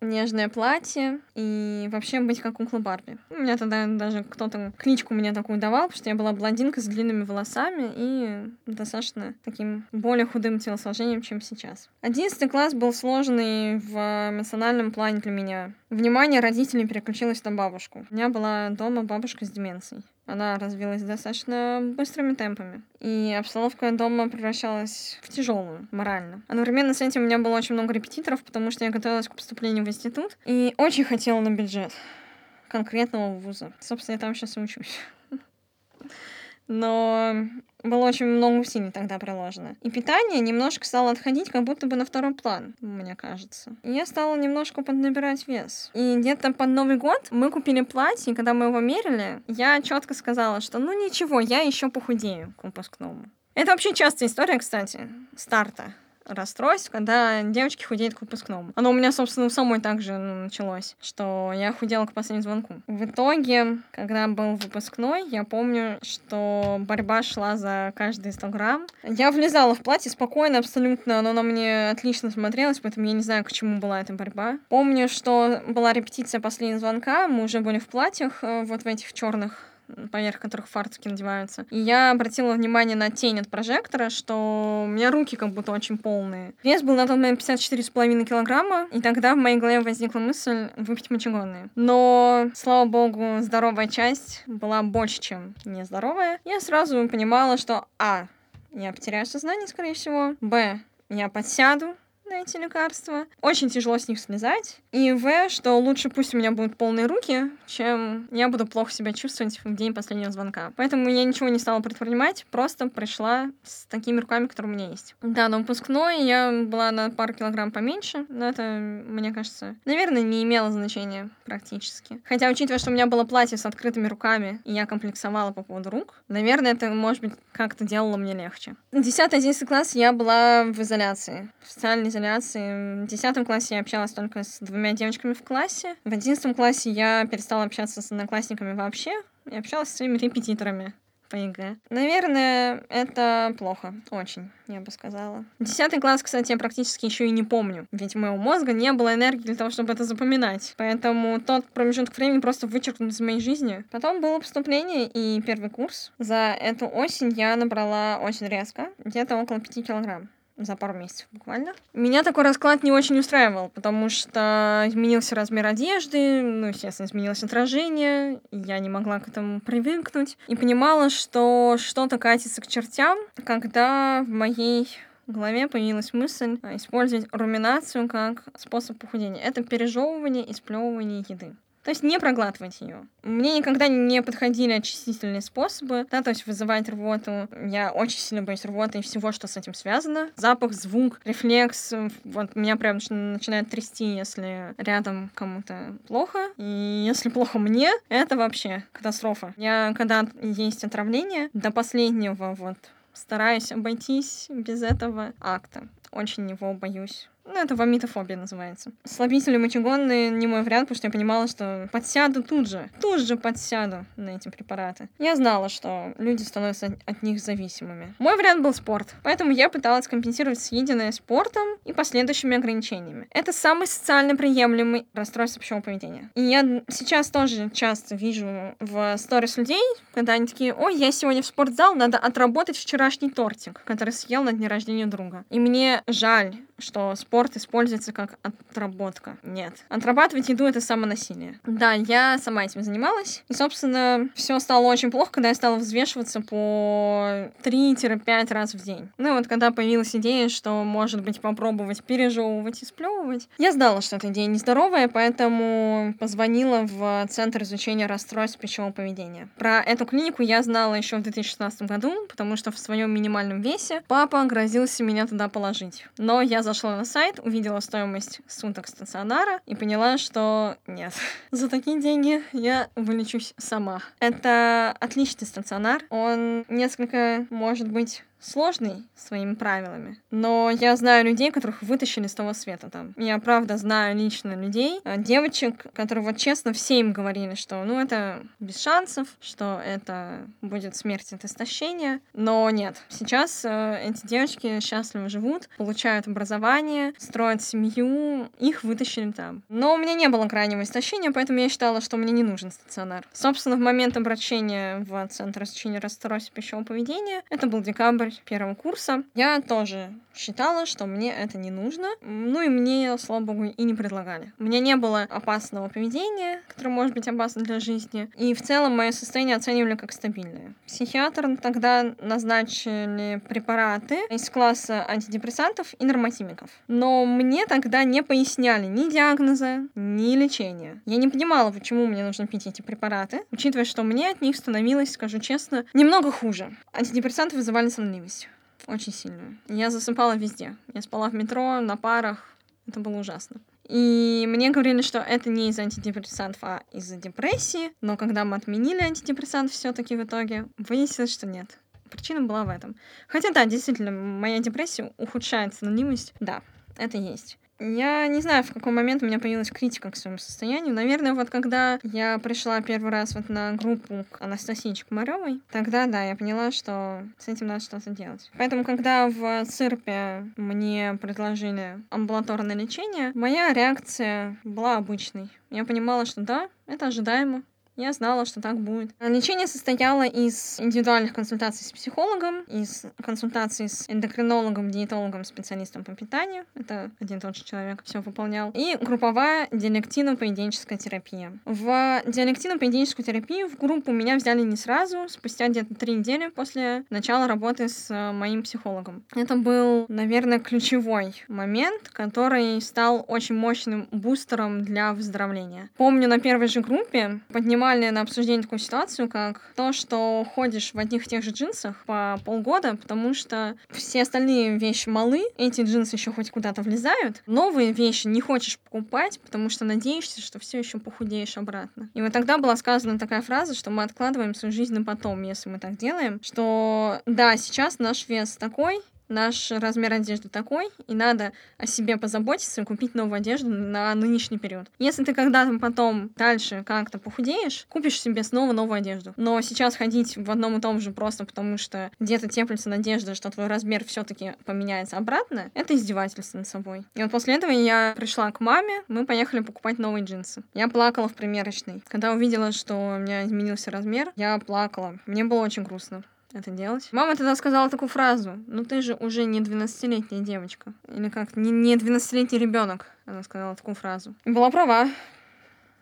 нежное платье и вообще быть как кукла Барби. У меня тогда даже кто-то кличку мне такую давал, потому что я была блондинка с длинными волосами и достаточно таким более худым телосложением, чем сейчас. 11 класс был сложный в эмоциональном эмоциональном плане для меня. Внимание родителей переключилось на бабушку. У меня была дома бабушка с деменцией. Она развилась достаточно быстрыми темпами. И обстановка дома превращалась в тяжелую, морально. Одновременно с этим у меня было очень много репетиторов, потому что я готовилась к поступлению в институт. И очень хотела на бюджет конкретного вуза. Собственно, я там сейчас и учусь. Но было очень много усилий тогда приложено. И питание немножко стало отходить как будто бы на второй план, мне кажется. И я стала немножко поднабирать вес. И где-то под Новый год мы купили платье, и когда мы его мерили, я четко сказала, что ну ничего, я еще похудею к выпускному. Это вообще частая история, кстати, старта расстройств, когда девочки худеют к выпускному. Оно у меня, собственно, у самой также ну, началось, что я худела к последнему звонку. В итоге, когда был выпускной, я помню, что борьба шла за каждый 100 грамм. Я влезала в платье спокойно, абсолютно, оно на мне отлично смотрелось, поэтому я не знаю, к чему была эта борьба. Помню, что была репетиция последнего звонка, мы уже были в платьях, э, вот в этих черных поверх которых фартуки надеваются. И я обратила внимание на тень от прожектора, что у меня руки как будто очень полные. Вес был на тот момент 54,5 килограмма, и тогда в моей голове возникла мысль выпить мочегонные. Но, слава богу, здоровая часть была больше, чем нездоровая. Я сразу понимала, что А. Я потеряю сознание, скорее всего. Б. Я подсяду, на эти лекарства. Очень тяжело с них слезать. И В, что лучше пусть у меня будут полные руки, чем я буду плохо себя чувствовать в день последнего звонка. Поэтому я ничего не стала предпринимать, просто пришла с такими руками, которые у меня есть. Да, на выпускной я была на пару килограмм поменьше, но это, мне кажется, наверное, не имело значения практически. Хотя, учитывая, что у меня было платье с открытыми руками, и я комплексовала по поводу рук, наверное, это, может быть, как-то делало мне легче. 10-11 класс я была в изоляции, в социальной изоляции. В 10 классе я общалась только с двумя девочками в классе. В 11 классе я перестала общаться с одноклассниками вообще и общалась с своими репетиторами по ЕГЭ. Наверное, это плохо. Очень, я бы сказала. Десятый класс, кстати, я практически еще и не помню. Ведь у моего мозга не было энергии для того, чтобы это запоминать. Поэтому тот промежуток времени просто вычеркнут из моей жизни. Потом было поступление и первый курс. За эту осень я набрала очень резко, где-то около 5 килограмм за пару месяцев буквально. Меня такой расклад не очень устраивал, потому что изменился размер одежды, ну, естественно, изменилось отражение, я не могла к этому привыкнуть, и понимала, что что-то катится к чертям, когда в моей голове появилась мысль использовать руминацию как способ похудения. Это пережевывание и сплевывание еды. То есть не проглатывать ее. Мне никогда не подходили очистительные способы, да, то есть вызывать рвоту. Я очень сильно боюсь рвоты и всего, что с этим связано. Запах, звук, рефлекс. Вот меня прям начинает трясти, если рядом кому-то плохо. И если плохо мне, это вообще катастрофа. Я, когда есть отравление, до последнего вот стараюсь обойтись без этого акта. Очень его боюсь. Ну, это вомитофобия называется. Слабители мочегонные не мой вариант, потому что я понимала, что подсяду тут же. Тут же подсяду на эти препараты. Я знала, что люди становятся от них зависимыми. Мой вариант был спорт. Поэтому я пыталась компенсировать съеденное спортом и последующими ограничениями. Это самый социально приемлемый расстройство пищевого поведения. И я сейчас тоже часто вижу в сторис людей, когда они такие, ой, я сегодня в спортзал, надо отработать вчерашний тортик, который съел на дне рождения друга. И мне жаль, что спорт используется как отработка. Нет. Отрабатывать еду — это самонасилие. Да, я сама этим занималась. И, собственно, все стало очень плохо, когда я стала взвешиваться по 3-5 раз в день. Ну, вот когда появилась идея, что, может быть, попробовать пережевывать и сплевывать, я знала, что эта идея нездоровая, поэтому позвонила в Центр изучения расстройств пищевого поведения. Про эту клинику я знала еще в 2016 году, потому что в своем минимальном весе папа грозился меня туда положить. Но я зашла на сайт, увидела стоимость суток стационара и поняла, что нет. За такие деньги я вылечусь сама. Это отличный стационар. Он несколько, может быть, сложный своими правилами, но я знаю людей, которых вытащили с того света там. Я правда знаю лично людей, э, девочек, которые вот честно все им говорили, что ну это без шансов, что это будет смерть от истощения, но нет. Сейчас э, эти девочки счастливо живут, получают образование, строят семью, их вытащили там. Но у меня не было крайнего истощения, поэтому я считала, что мне не нужен стационар. Собственно, в момент обращения в Центр изучения расстройств пищевого поведения, это был декабрь декабрь первого курса, я тоже считала, что мне это не нужно. Ну и мне, слава богу, и не предлагали. У меня не было опасного поведения, которое может быть опасно для жизни. И в целом мое состояние оценивали как стабильное. Психиатр тогда назначили препараты из класса антидепрессантов и нормативников. Но мне тогда не поясняли ни диагноза, ни лечения. Я не понимала, почему мне нужно пить эти препараты, учитывая, что мне от них становилось, скажу честно, немного хуже. Антидепрессанты вызывали сонливость сонливость. Очень сильную. Я засыпала везде. Я спала в метро, на парах. Это было ужасно. И мне говорили, что это не из-за антидепрессантов, а из-за депрессии. Но когда мы отменили антидепрессант все-таки в итоге, выяснилось, что нет. Причина была в этом. Хотя да, действительно, моя депрессия ухудшает сонливость. Да, это есть. Я не знаю, в какой момент у меня появилась критика к своему состоянию. Наверное, вот когда я пришла первый раз вот на группу к Анастасии Чекмаревой, тогда, да, я поняла, что с этим надо что-то делать. Поэтому, когда в ЦИРПе мне предложили амбулаторное лечение, моя реакция была обычной. Я понимала, что да, это ожидаемо, я знала, что так будет. Лечение состояло из индивидуальных консультаций с психологом, из консультаций с эндокринологом, диетологом, специалистом по питанию. Это один и тот же человек все выполнял. И групповая диалективно-поведенческая терапия. В диалективно-поведенческую терапию в группу меня взяли не сразу, спустя где-то три недели после начала работы с э, моим психологом. Это был, наверное, ключевой момент, который стал очень мощным бустером для выздоровления. Помню, на первой же группе поднимала нормальное на обсуждение такую ситуацию, как то, что ходишь в одних и тех же джинсах по полгода, потому что все остальные вещи малы, эти джинсы еще хоть куда-то влезают, новые вещи не хочешь покупать, потому что надеешься, что все еще похудеешь обратно. И вот тогда была сказана такая фраза, что мы откладываем свою жизнь на потом, если мы так делаем, что да, сейчас наш вес такой, наш размер одежды такой, и надо о себе позаботиться и купить новую одежду на нынешний период. Если ты когда-то потом дальше как-то похудеешь, купишь себе снова новую одежду. Но сейчас ходить в одном и том же просто потому, что где-то теплится надежда, что твой размер все-таки поменяется обратно, это издевательство над собой. И вот после этого я пришла к маме, мы поехали покупать новые джинсы. Я плакала в примерочной. Когда увидела, что у меня изменился размер, я плакала. Мне было очень грустно это делать. Мама тогда сказала такую фразу, ну ты же уже не 12-летняя девочка. Или как, не, не 12-летний ребенок. Она сказала такую фразу. И была права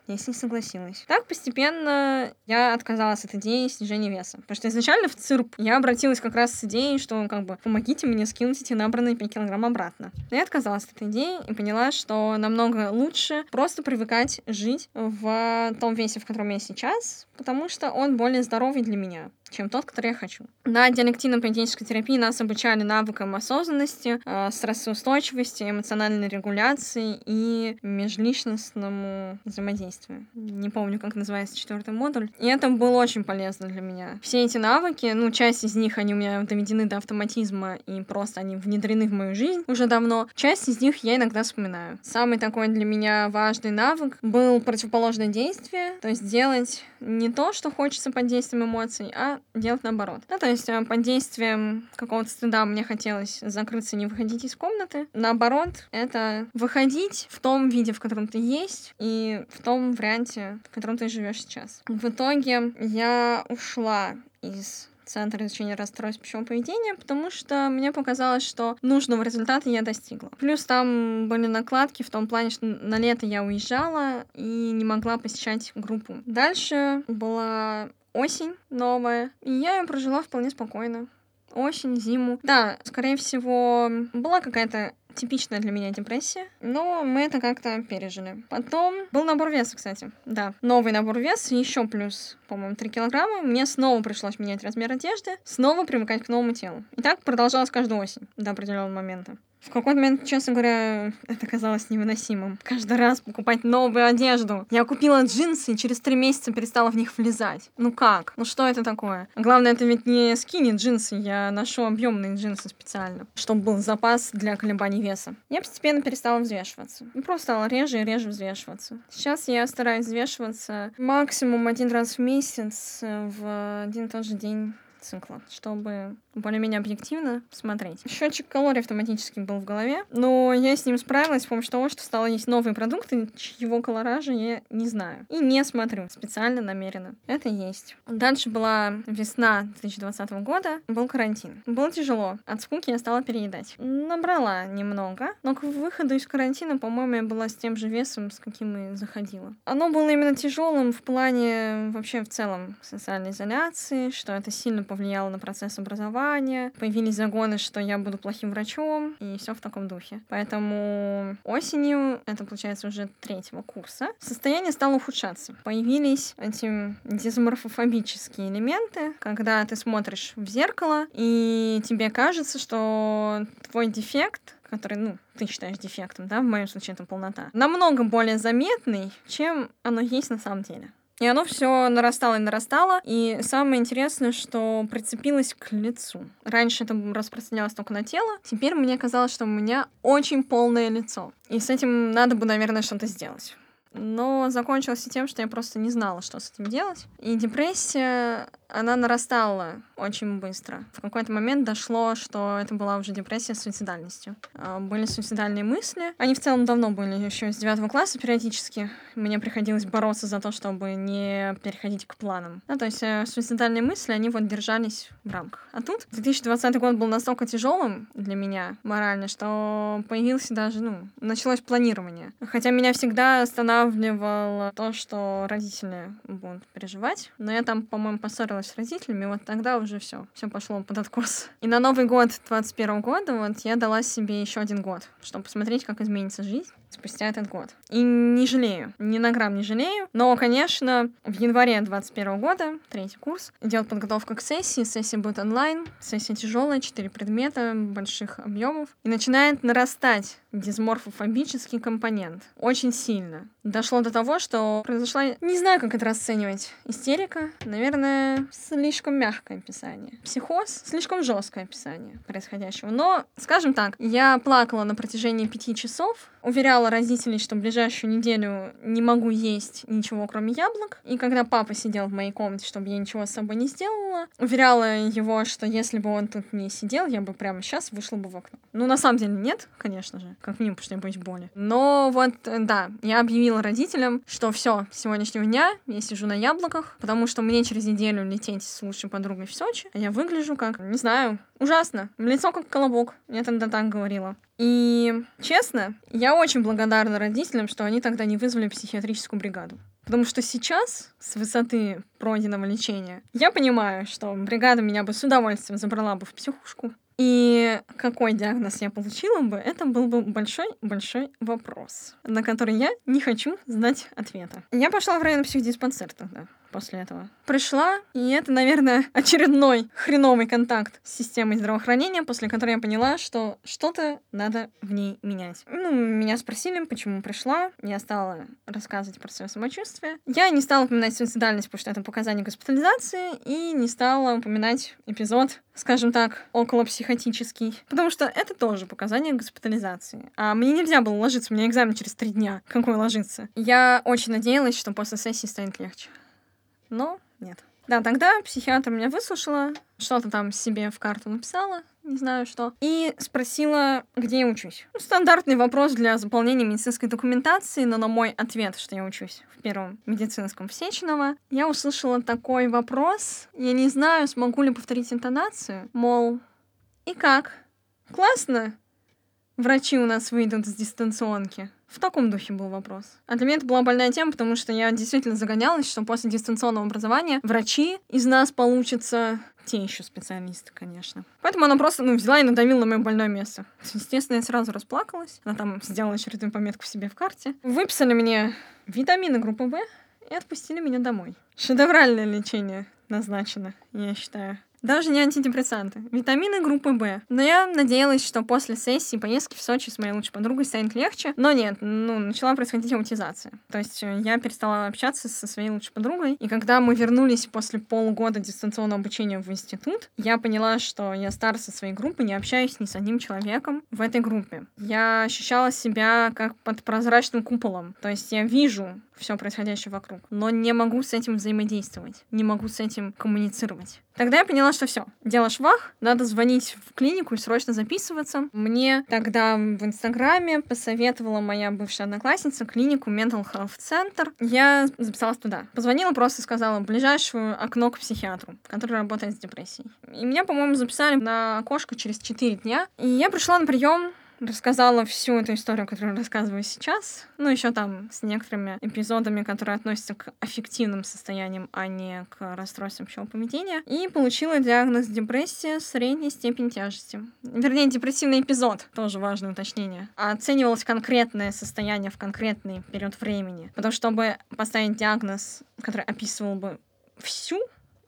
я с ней согласилась. Так постепенно я отказалась от идеи снижения веса. Потому что изначально в ЦИРП я обратилась как раз с идеей, что как бы помогите мне скинуть эти набранные 5 килограмм обратно. Но я отказалась от этой идеи и поняла, что намного лучше просто привыкать жить в том весе, в котором я сейчас, потому что он более здоровый для меня чем тот, который я хочу. На диалективно-поведенческой терапии нас обучали навыкам осознанности, э, стрессоустойчивости, эмоциональной регуляции и межличностному взаимодействию. Не помню, как называется четвертый модуль. И это было очень полезно для меня. Все эти навыки, ну, часть из них, они у меня доведены до автоматизма, и просто они внедрены в мою жизнь уже давно. Часть из них я иногда вспоминаю. Самый такой для меня важный навык был противоположное действие, то есть делать не то, что хочется под действием эмоций, а делать наоборот. Ну, то есть э, под действием какого-то стыда мне хотелось закрыться, не выходить из комнаты. Наоборот, это выходить в том виде, в котором ты есть, и в том варианте, в котором ты живешь сейчас. В итоге я ушла из Центр изучения расстройств пищевого поведения, потому что мне показалось, что нужного результата я достигла. Плюс там были накладки в том плане, что на лето я уезжала и не могла посещать группу. Дальше была осень новая, и я ее прожила вполне спокойно. Осень, зиму. Да, скорее всего, была какая-то типичная для меня депрессия, но мы это как-то пережили. Потом был набор веса, кстати. Да, новый набор веса, еще плюс, по-моему, 3 килограмма. Мне снова пришлось менять размер одежды, снова привыкать к новому телу. И так продолжалось каждую осень до определенного момента. В какой-то момент, честно говоря, это казалось невыносимым. Каждый раз покупать новую одежду. Я купила джинсы и через три месяца перестала в них влезать. Ну как? Ну что это такое? Главное, это ведь не скини джинсы. Я ношу объемные джинсы специально, чтобы был запас для колебаний веса. Я постепенно перестала взвешиваться. Ну, просто стала реже и реже взвешиваться. Сейчас я стараюсь взвешиваться максимум один раз в месяц в один и тот же день цикла, чтобы более-менее объективно смотреть. Счетчик калорий автоматически был в голове, но я с ним справилась с помощью того, что стала есть новые продукты, чьего колоража я не знаю. И не смотрю специально, намеренно. Это есть. Дальше была весна 2020 года, был карантин. Было тяжело. От скуки я стала переедать. Набрала немного, но к выходу из карантина, по-моему, я была с тем же весом, с каким и заходила. Оно было именно тяжелым в плане вообще в целом социальной изоляции, что это сильно повлияло на процесс образования. Появились загоны, что я буду плохим врачом, и все в таком духе. Поэтому осенью, это получается уже третьего курса, состояние стало ухудшаться. Появились эти дизморфофобические элементы, когда ты смотришь в зеркало, и тебе кажется, что твой дефект который, ну, ты считаешь дефектом, да, в моем случае это полнота, намного более заметный, чем оно есть на самом деле. И оно все нарастало и нарастало. И самое интересное, что прицепилось к лицу. Раньше это распространялось только на тело. Теперь мне казалось, что у меня очень полное лицо. И с этим надо бы, наверное, что-то сделать. Но закончилось тем, что я просто не знала, что с этим делать. И депрессия она нарастала очень быстро. В какой-то момент дошло, что это была уже депрессия с суицидальностью. А, были суицидальные мысли. Они в целом давно были, еще с девятого класса периодически. Мне приходилось бороться за то, чтобы не переходить к планам. Ну, то есть э, суицидальные мысли, они вот держались в рамках. А тут 2020 год был настолько тяжелым для меня морально, что появился даже, ну, началось планирование. Хотя меня всегда останавливало то, что родители будут переживать. Но я там, по-моему, поссорилась поссорилась с родителями, вот тогда уже все, все пошло под откос. И на Новый год 21 года вот я дала себе еще один год, чтобы посмотреть, как изменится жизнь. Спустя этот год. И не жалею, ни на грамм не жалею. Но, конечно, в январе 21 года, третий курс, идет подготовка к сессии. Сессия будет онлайн, сессия тяжелая, четыре предмета, больших объемов. И начинает нарастать дисморфофобический компонент. Очень сильно. Дошло до того, что произошла, не знаю, как это расценивать, истерика. Наверное, слишком мягкое описание. Психоз — слишком жесткое описание происходящего. Но, скажем так, я плакала на протяжении пяти часов, уверяла родителей, что в ближайшую неделю не могу есть ничего, кроме яблок. И когда папа сидел в моей комнате, чтобы я ничего с собой не сделала, уверяла его, что если бы он тут не сидел, я бы прямо сейчас вышла бы в окно. Ну, на самом деле, нет, конечно же, как минимум, потому что я боюсь боли. Но вот, да, я объявила родителям, что все, с сегодняшнего дня я сижу на яблоках, потому что мне через неделю лететь с лучшей подругой в Сочи, а я выгляжу как, не знаю, ужасно. Лицо как колобок. Я тогда так говорила. И, честно, я очень благодарна родителям, что они тогда не вызвали психиатрическую бригаду. Потому что сейчас, с высоты пройденного лечения, я понимаю, что бригада меня бы с удовольствием забрала бы в психушку. И какой диагноз я получила бы, это был бы большой-большой вопрос, на который я не хочу знать ответа. Я пошла в районный психдиспансер тогда после этого. Пришла, и это, наверное, очередной хреновый контакт с системой здравоохранения, после которой я поняла, что что-то надо в ней менять. Ну, меня спросили, почему пришла. Я стала рассказывать про свое самочувствие. Я не стала упоминать суицидальность, потому что это показание госпитализации, и не стала упоминать эпизод, скажем так, около психотический, потому что это тоже показание госпитализации. А мне нельзя было ложиться, у меня экзамен через три дня. Какой ложиться? Я очень надеялась, что после сессии станет легче но нет. Да, тогда психиатр меня выслушала, что-то там себе в карту написала, не знаю что, и спросила, где я учусь. Ну, стандартный вопрос для заполнения медицинской документации, но на мой ответ, что я учусь в первом медицинском в Сеченово, я услышала такой вопрос. Я не знаю, смогу ли повторить интонацию, мол, и как? Классно? Врачи у нас выйдут с дистанционки. В таком духе был вопрос. А для меня это была больная тема, потому что я действительно загонялась, что после дистанционного образования врачи из нас получатся те еще специалисты, конечно. Поэтому она просто ну, взяла и надавила на мое больное место. Естественно, я сразу расплакалась. Она там сделала очередную пометку себе в карте. Выписали мне витамины группы В и отпустили меня домой. Шедевральное лечение назначено, я считаю. Даже не антидепрессанты. Витамины группы В. Но я надеялась, что после сессии поездки в Сочи с моей лучшей подругой станет легче. Но нет, ну, начала происходить аутизация. То есть э, я перестала общаться со своей лучшей подругой. И когда мы вернулись после полугода дистанционного обучения в институт, я поняла, что я старше своей группы, не общаюсь ни с одним человеком в этой группе. Я ощущала себя как под прозрачным куполом. То есть я вижу все происходящее вокруг, но не могу с этим взаимодействовать, не могу с этим коммуницировать. Тогда я поняла, что все, дело швах, надо звонить в клинику и срочно записываться. Мне тогда в Инстаграме посоветовала моя бывшая одноклассница клинику Mental Health Center. Я записалась туда. Позвонила, просто сказала ближайшее окно к психиатру, который работает с депрессией. И меня, по-моему, записали на окошко через 4 дня. И я пришла на прием рассказала всю эту историю, которую рассказываю сейчас. Ну, еще там с некоторыми эпизодами, которые относятся к аффективным состояниям, а не к расстройствам пищевого поведения. И получила диагноз депрессия средней степени тяжести. Вернее, депрессивный эпизод, тоже важное уточнение. Оценивалось конкретное состояние в конкретный период времени. Потому что, чтобы поставить диагноз, который описывал бы всю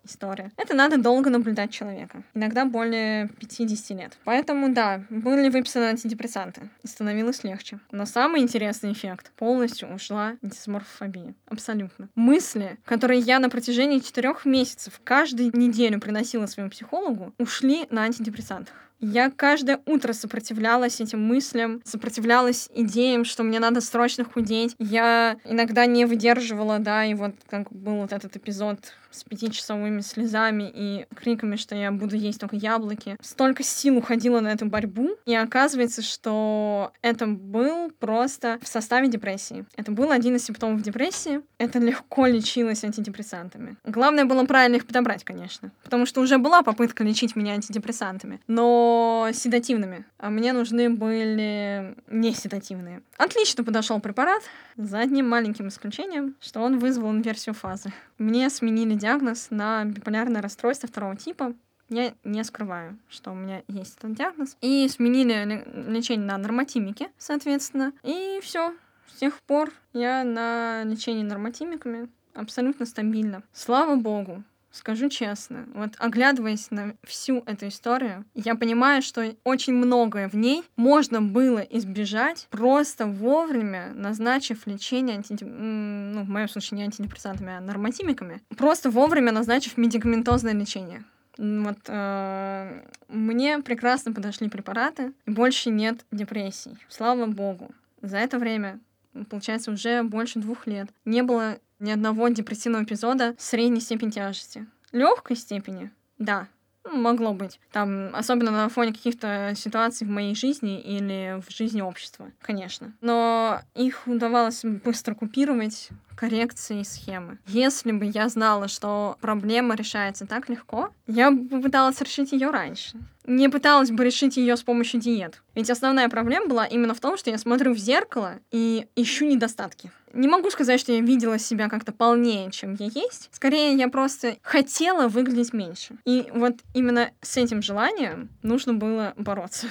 история. Это надо долго наблюдать человека. Иногда более 50 лет. Поэтому, да, были выписаны антидепрессанты. И становилось легче. Но самый интересный эффект — полностью ушла дисморфофобия. Абсолютно. Мысли, которые я на протяжении четырех месяцев каждую неделю приносила своему психологу, ушли на антидепрессантах. Я каждое утро сопротивлялась этим мыслям, сопротивлялась идеям, что мне надо срочно худеть. Я иногда не выдерживала, да, и вот как был вот этот эпизод с пятичасовыми слезами и криками, что я буду есть только яблоки. Столько сил уходило на эту борьбу, и оказывается, что это был просто в составе депрессии. Это был один из симптомов депрессии. Это легко лечилось антидепрессантами. Главное было правильно их подобрать, конечно, потому что уже была попытка лечить меня антидепрессантами, но седативными. А мне нужны были не седативные. Отлично подошел препарат, за одним маленьким исключением, что он вызвал инверсию фазы. Мне сменили диагноз на биполярное расстройство второго типа. Я не скрываю, что у меня есть этот диагноз. И сменили лечение на нормотимике, соответственно. И все. С тех пор я на лечении нормотимиками абсолютно стабильно. Слава богу, Скажу честно, вот оглядываясь на всю эту историю, я понимаю, что очень многое в ней можно было избежать, просто вовремя назначив лечение антидеп... ну, в моем случае не антидепрессантами, а нормотимиками, просто вовремя назначив медикаментозное лечение. Вот э, мне прекрасно подошли препараты, и больше нет депрессий. Слава богу. За это время, получается, уже больше двух лет не было ни одного депрессивного эпизода средней степени тяжести. Легкой степени, да, могло быть. Там, особенно на фоне каких-то ситуаций в моей жизни или в жизни общества, конечно. Но их удавалось быстро купировать коррекции схемы. Если бы я знала, что проблема решается так легко, я бы попыталась решить ее раньше. Не пыталась бы решить ее с помощью диет. Ведь основная проблема была именно в том, что я смотрю в зеркало и ищу недостатки. Не могу сказать, что я видела себя как-то полнее, чем я есть. Скорее, я просто хотела выглядеть меньше. И вот именно с этим желанием нужно было бороться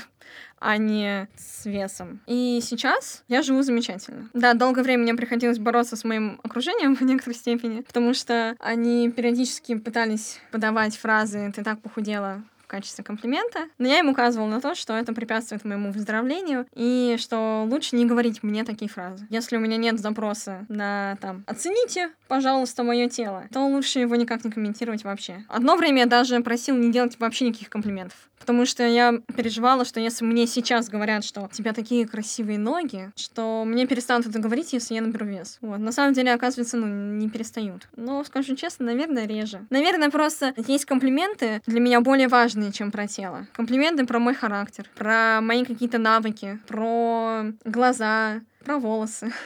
а не с весом. И сейчас я живу замечательно. Да, долгое время мне приходилось бороться с моим окружением в некоторой степени, потому что они периодически пытались подавать фразы «ты так похудела», в качестве комплимента, но я им указывала на то, что это препятствует моему выздоровлению, и что лучше не говорить мне такие фразы. Если у меня нет запроса на там «оцените, пожалуйста, мое тело», то лучше его никак не комментировать вообще. Одно время я даже просил не делать вообще никаких комплиментов. Потому что я переживала, что если мне сейчас говорят, что у тебя такие красивые ноги, что мне перестанут это говорить, если я наберу вес. Вот. На самом деле, оказывается, ну, не перестают. Но, скажу честно, наверное, реже. Наверное, просто есть комплименты для меня более важные, чем про тело. Комплименты про мой характер, про мои какие-то навыки, про глаза, про волосы.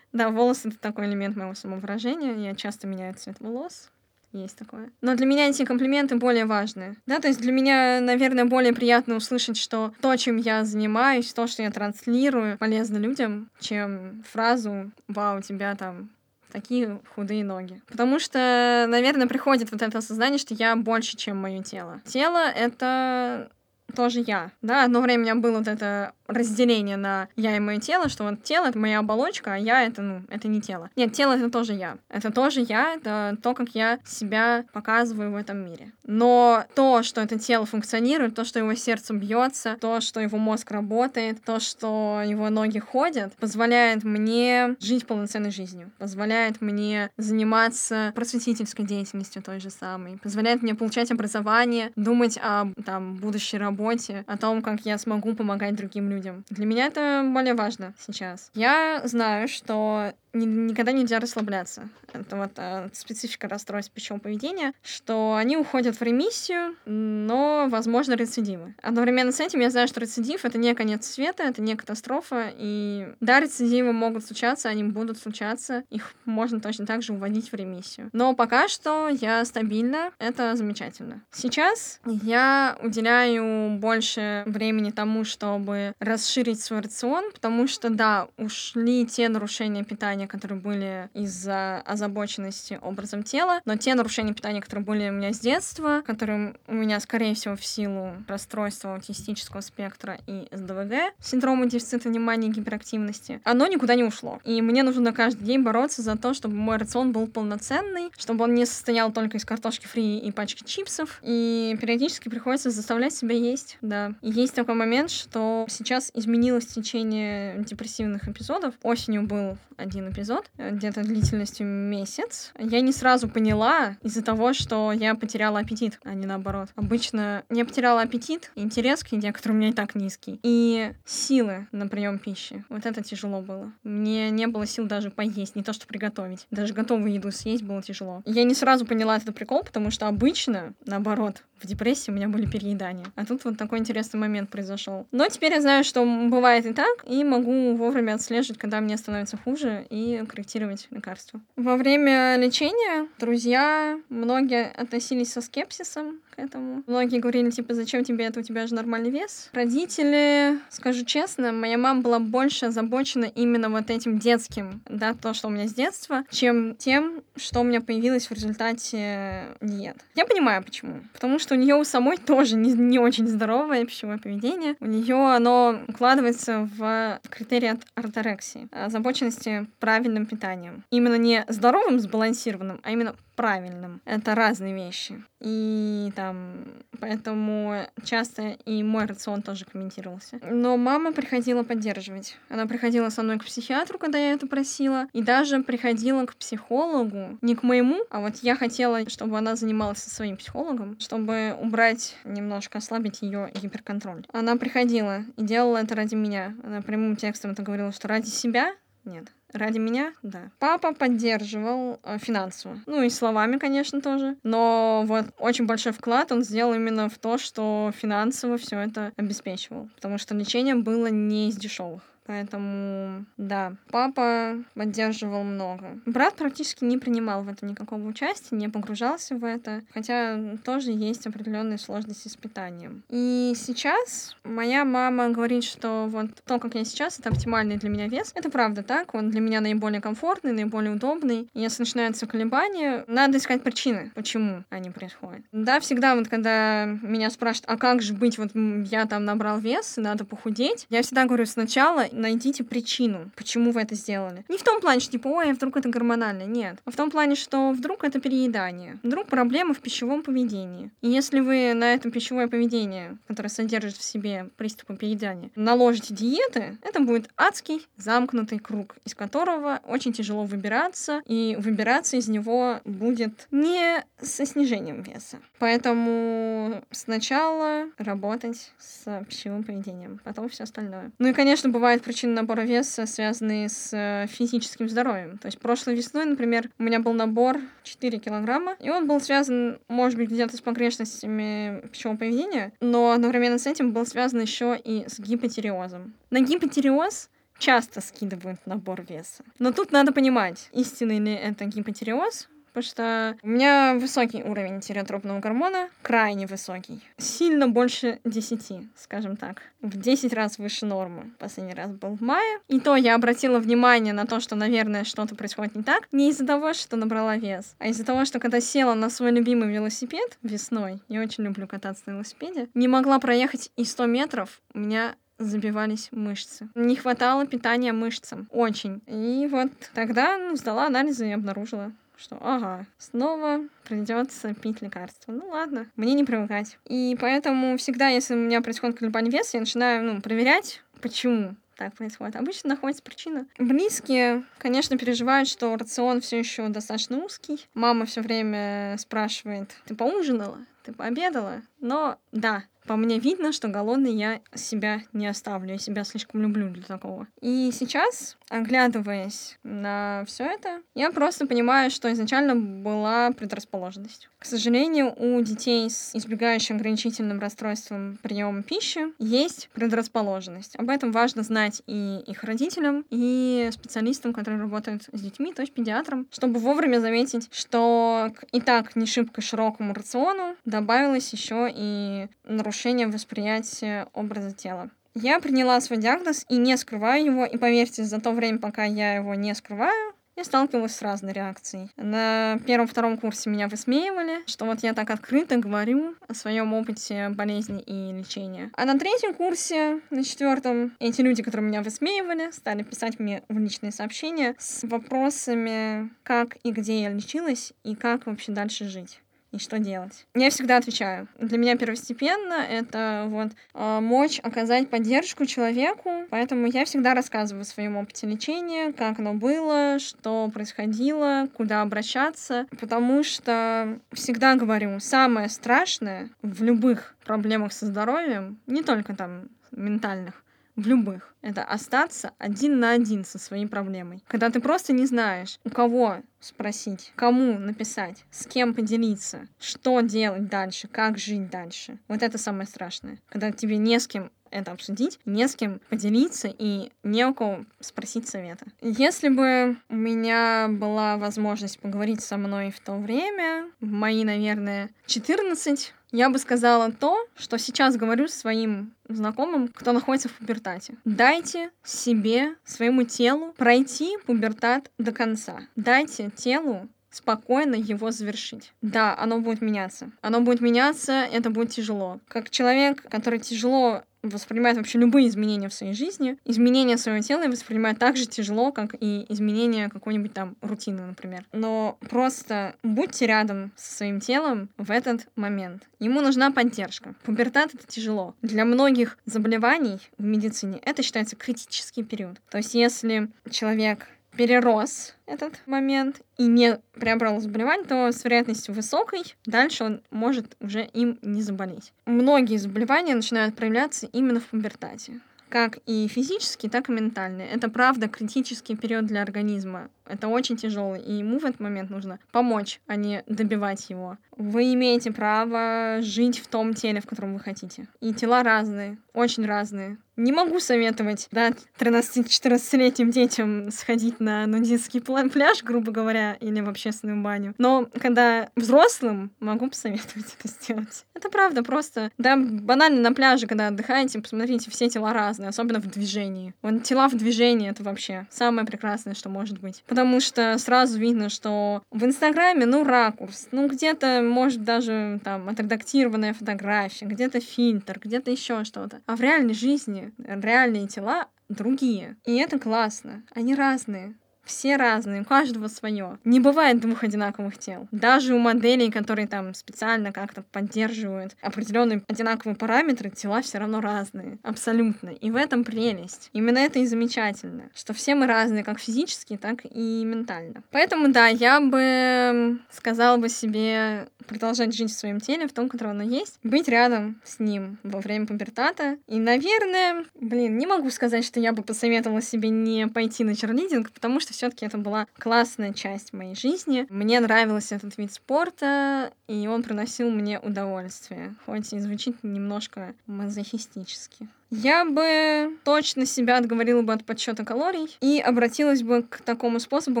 Да, волосы — это такой элемент моего самовыражения. Я часто меняю цвет волос. Есть такое. Но для меня эти комплименты более важны. Да, то есть для меня, наверное, более приятно услышать, что то, чем я занимаюсь, то, что я транслирую, полезно людям, чем фразу «Вау, у тебя там такие худые ноги. Потому что, наверное, приходит вот это осознание, что я больше, чем мое тело. Тело — это тоже я. Да, одно время у меня было вот это разделение на я и мое тело, что вот тело — это моя оболочка, а я — это, ну, это не тело. Нет, тело — это тоже я. Это тоже я, это то, как я себя показываю в этом мире. Но то, что это тело функционирует, то, что его сердце бьется, то, что его мозг работает, то, что его ноги ходят, позволяет мне жить полноценной жизнью, позволяет мне заниматься просветительской деятельностью той же самой, позволяет мне получать образование, думать о там, будущей работе, о том, как я смогу помогать другим людям людям. Для меня это более важно сейчас. Я знаю, что никогда нельзя расслабляться. Это вот э, специфика расстройств пищевого поведения, что они уходят в ремиссию, но, возможно, рецидивы. Одновременно с этим я знаю, что рецидив — это не конец света, это не катастрофа, и да, рецидивы могут случаться, они будут случаться, их можно точно так же уводить в ремиссию. Но пока что я стабильна, это замечательно. Сейчас я уделяю больше времени тому, чтобы расширить свой рацион, потому что, да, ушли те нарушения питания, нарушения, которые были из-за озабоченности образом тела, но те нарушения питания, которые были у меня с детства, которые у меня, скорее всего, в силу расстройства аутистического спектра и СДВГ, синдрома дефицита внимания и гиперактивности, оно никуда не ушло. И мне нужно каждый день бороться за то, чтобы мой рацион был полноценный, чтобы он не состоял только из картошки фри и пачки чипсов, и периодически приходится заставлять себя есть, да. И есть такой момент, что сейчас изменилось течение депрессивных эпизодов. Осенью был один эпизод, э, где-то длительностью месяц. Я не сразу поняла из-за того, что я потеряла аппетит, а не наоборот. Обычно я потеряла аппетит, интерес к еде, который у меня и так низкий, и силы на прием пищи. Вот это тяжело было. Мне не было сил даже поесть, не то что приготовить. Даже готовую еду съесть было тяжело. Я не сразу поняла этот прикол, потому что обычно, наоборот, в депрессии у меня были переедания. А тут вот такой интересный момент произошел. Но теперь я знаю, что бывает и так, и могу вовремя отслеживать, когда мне становится хуже, и корректировать лекарства. Во время лечения друзья многие относились со скепсисом к этому. Многие говорили, типа, зачем тебе это, у тебя же нормальный вес. Родители, скажу честно, моя мама была больше озабочена именно вот этим детским, да, то, что у меня с детства, чем тем, что у меня появилось в результате диет. Я понимаю, почему. Потому что у нее у самой тоже не, не очень здоровое пищевое поведение. У нее оно укладывается в критерии орторексии, озабоченности правильным питанием. Именно не здоровым, сбалансированным, а именно правильным. Это разные вещи. И там, поэтому часто и мой рацион тоже комментировался. Но мама приходила поддерживать. Она приходила со мной к психиатру, когда я это просила, и даже приходила к психологу, не к моему, а вот я хотела, чтобы она занималась со своим психологом, чтобы убрать, немножко ослабить ее гиперконтроль. Она приходила и делала это ради меня. Она прямым текстом это говорила, что ради себя нет. Ради меня, да. Папа поддерживал э, финансово. Ну и словами, конечно, тоже. Но вот очень большой вклад он сделал именно в то, что финансово все это обеспечивал. Потому что лечение было не из дешевых. Поэтому, да, папа поддерживал много. Брат практически не принимал в этом никакого участия, не погружался в это, хотя тоже есть определенные сложности с питанием. И сейчас моя мама говорит, что вот то, как я сейчас, это оптимальный для меня вес. Это правда так, он для меня наиболее комфортный, наиболее удобный. Если начинаются колебания, надо искать причины, почему они происходят. Да, всегда вот когда меня спрашивают, а как же быть, вот я там набрал вес, надо похудеть, я всегда говорю сначала найдите причину, почему вы это сделали. Не в том плане, что типа, ой, а вдруг это гормонально, нет. А в том плане, что вдруг это переедание. Вдруг проблема в пищевом поведении. И если вы на это пищевое поведение, которое содержит в себе приступы переедания, наложите диеты, это будет адский замкнутый круг, из которого очень тяжело выбираться, и выбираться из него будет не со снижением веса. Поэтому сначала работать с пищевым поведением, потом все остальное. Ну и, конечно, бывает причины набора веса, связанные с э, физическим здоровьем. То есть прошлой весной, например, у меня был набор 4 килограмма, и он был связан, может быть, где-то с погрешностями пищевого поведения, но одновременно с этим был связан еще и с гипотиреозом. На гипотиреоз часто скидывают набор веса. Но тут надо понимать, истинный ли это гипотиреоз, потому что у меня высокий уровень тиреотропного гормона, крайне высокий. Сильно больше 10, скажем так. В 10 раз выше нормы. Последний раз был в мае. И то я обратила внимание на то, что, наверное, что-то происходит не так. Не из-за того, что набрала вес, а из-за того, что когда села на свой любимый велосипед весной, я очень люблю кататься на велосипеде, не могла проехать и 100 метров, у меня забивались мышцы. Не хватало питания мышцам. Очень. И вот тогда ну, сдала анализы и обнаружила что ага, снова придется пить лекарства. Ну ладно, мне не привыкать. И поэтому всегда, если у меня происходит колебание веса, я начинаю ну, проверять, почему так происходит. Обычно находится причина. Близкие, конечно, переживают, что рацион все еще достаточно узкий. Мама все время спрашивает: ты поужинала? Ты пообедала? Но да, по мне видно, что голодный я себя не оставлю, я себя слишком люблю для такого. И сейчас, оглядываясь на все это, я просто понимаю, что изначально была предрасположенность. К сожалению, у детей с избегающим ограничительным расстройством приема пищи есть предрасположенность. Об этом важно знать и их родителям, и специалистам, которые работают с детьми, то есть педиатрам, чтобы вовремя заметить, что к и так не шибко широкому рациону добавилось еще и нарушение восприятия образа тела. Я приняла свой диагноз и не скрываю его, и поверьте, за то время, пока я его не скрываю, я сталкивалась с разной реакцией. На первом-втором курсе меня высмеивали, что вот я так открыто говорю о своем опыте болезни и лечения. А на третьем курсе, на четвертом, эти люди, которые меня высмеивали, стали писать мне в личные сообщения с вопросами, как и где я лечилась и как вообще дальше жить и что делать. Я всегда отвечаю. Для меня первостепенно это вот э, мочь оказать поддержку человеку, поэтому я всегда рассказываю о своем опыте лечения, как оно было, что происходило, куда обращаться, потому что всегда говорю, самое страшное в любых проблемах со здоровьем, не только там ментальных, в любых. Это остаться один на один со своей проблемой. Когда ты просто не знаешь, у кого спросить, кому написать, с кем поделиться, что делать дальше, как жить дальше. Вот это самое страшное. Когда тебе не с кем это обсудить, не с кем поделиться и не у кого спросить совета. Если бы у меня была возможность поговорить со мной в то время, в мои, наверное, 14, я бы сказала то, что сейчас говорю своим знакомым, кто находится в пубертате. Дайте себе, своему телу пройти пубертат до конца. Дайте телу спокойно его завершить. Да, оно будет меняться. Оно будет меняться, это будет тяжело. Как человек, который тяжело воспринимает вообще любые изменения в своей жизни, изменения своего тела воспринимает так же тяжело, как и изменения какой-нибудь там рутины, например. Но просто будьте рядом со своим телом в этот момент. Ему нужна поддержка. Пубертат — это тяжело. Для многих заболеваний в медицине это считается критический период. То есть если человек перерос этот момент и не приобрел заболевание, то с вероятностью высокой дальше он может уже им не заболеть. Многие заболевания начинают проявляться именно в пубертате как и физический, так и ментальный. Это правда критический период для организма. Это очень тяжелый, и ему в этот момент нужно помочь, а не добивать его. Вы имеете право жить в том теле, в котором вы хотите. И тела разные, очень разные. Не могу советовать, да, 13-14-летним детям сходить на нудистский пляж, грубо говоря, или в общественную баню. Но когда взрослым, могу посоветовать это сделать. Это правда, просто, да, банально на пляже, когда отдыхаете, посмотрите, все тела разные, особенно в движении. Вот тела в движении — это вообще самое прекрасное, что может быть потому что сразу видно, что в Инстаграме, ну, ракурс, ну, где-то, может, даже там отредактированная фотография, где-то фильтр, где-то еще что-то. А в реальной жизни реальные тела другие. И это классно. Они разные. Все разные, у каждого свое. Не бывает двух одинаковых тел. Даже у моделей, которые там специально как-то поддерживают определенные одинаковые параметры, тела все равно разные. Абсолютно. И в этом прелесть. Именно это и замечательно, что все мы разные, как физически, так и ментально. Поэтому, да, я бы сказала бы себе продолжать жить в своем теле, в том, которое оно есть, быть рядом с ним во время пубертата. И, наверное, блин, не могу сказать, что я бы посоветовала себе не пойти на черлидинг, потому что все-таки это была классная часть моей жизни. Мне нравился этот вид спорта, и он приносил мне удовольствие, хоть и звучит немножко мазохистически. Я бы точно себя отговорила бы от подсчета калорий и обратилась бы к такому способу,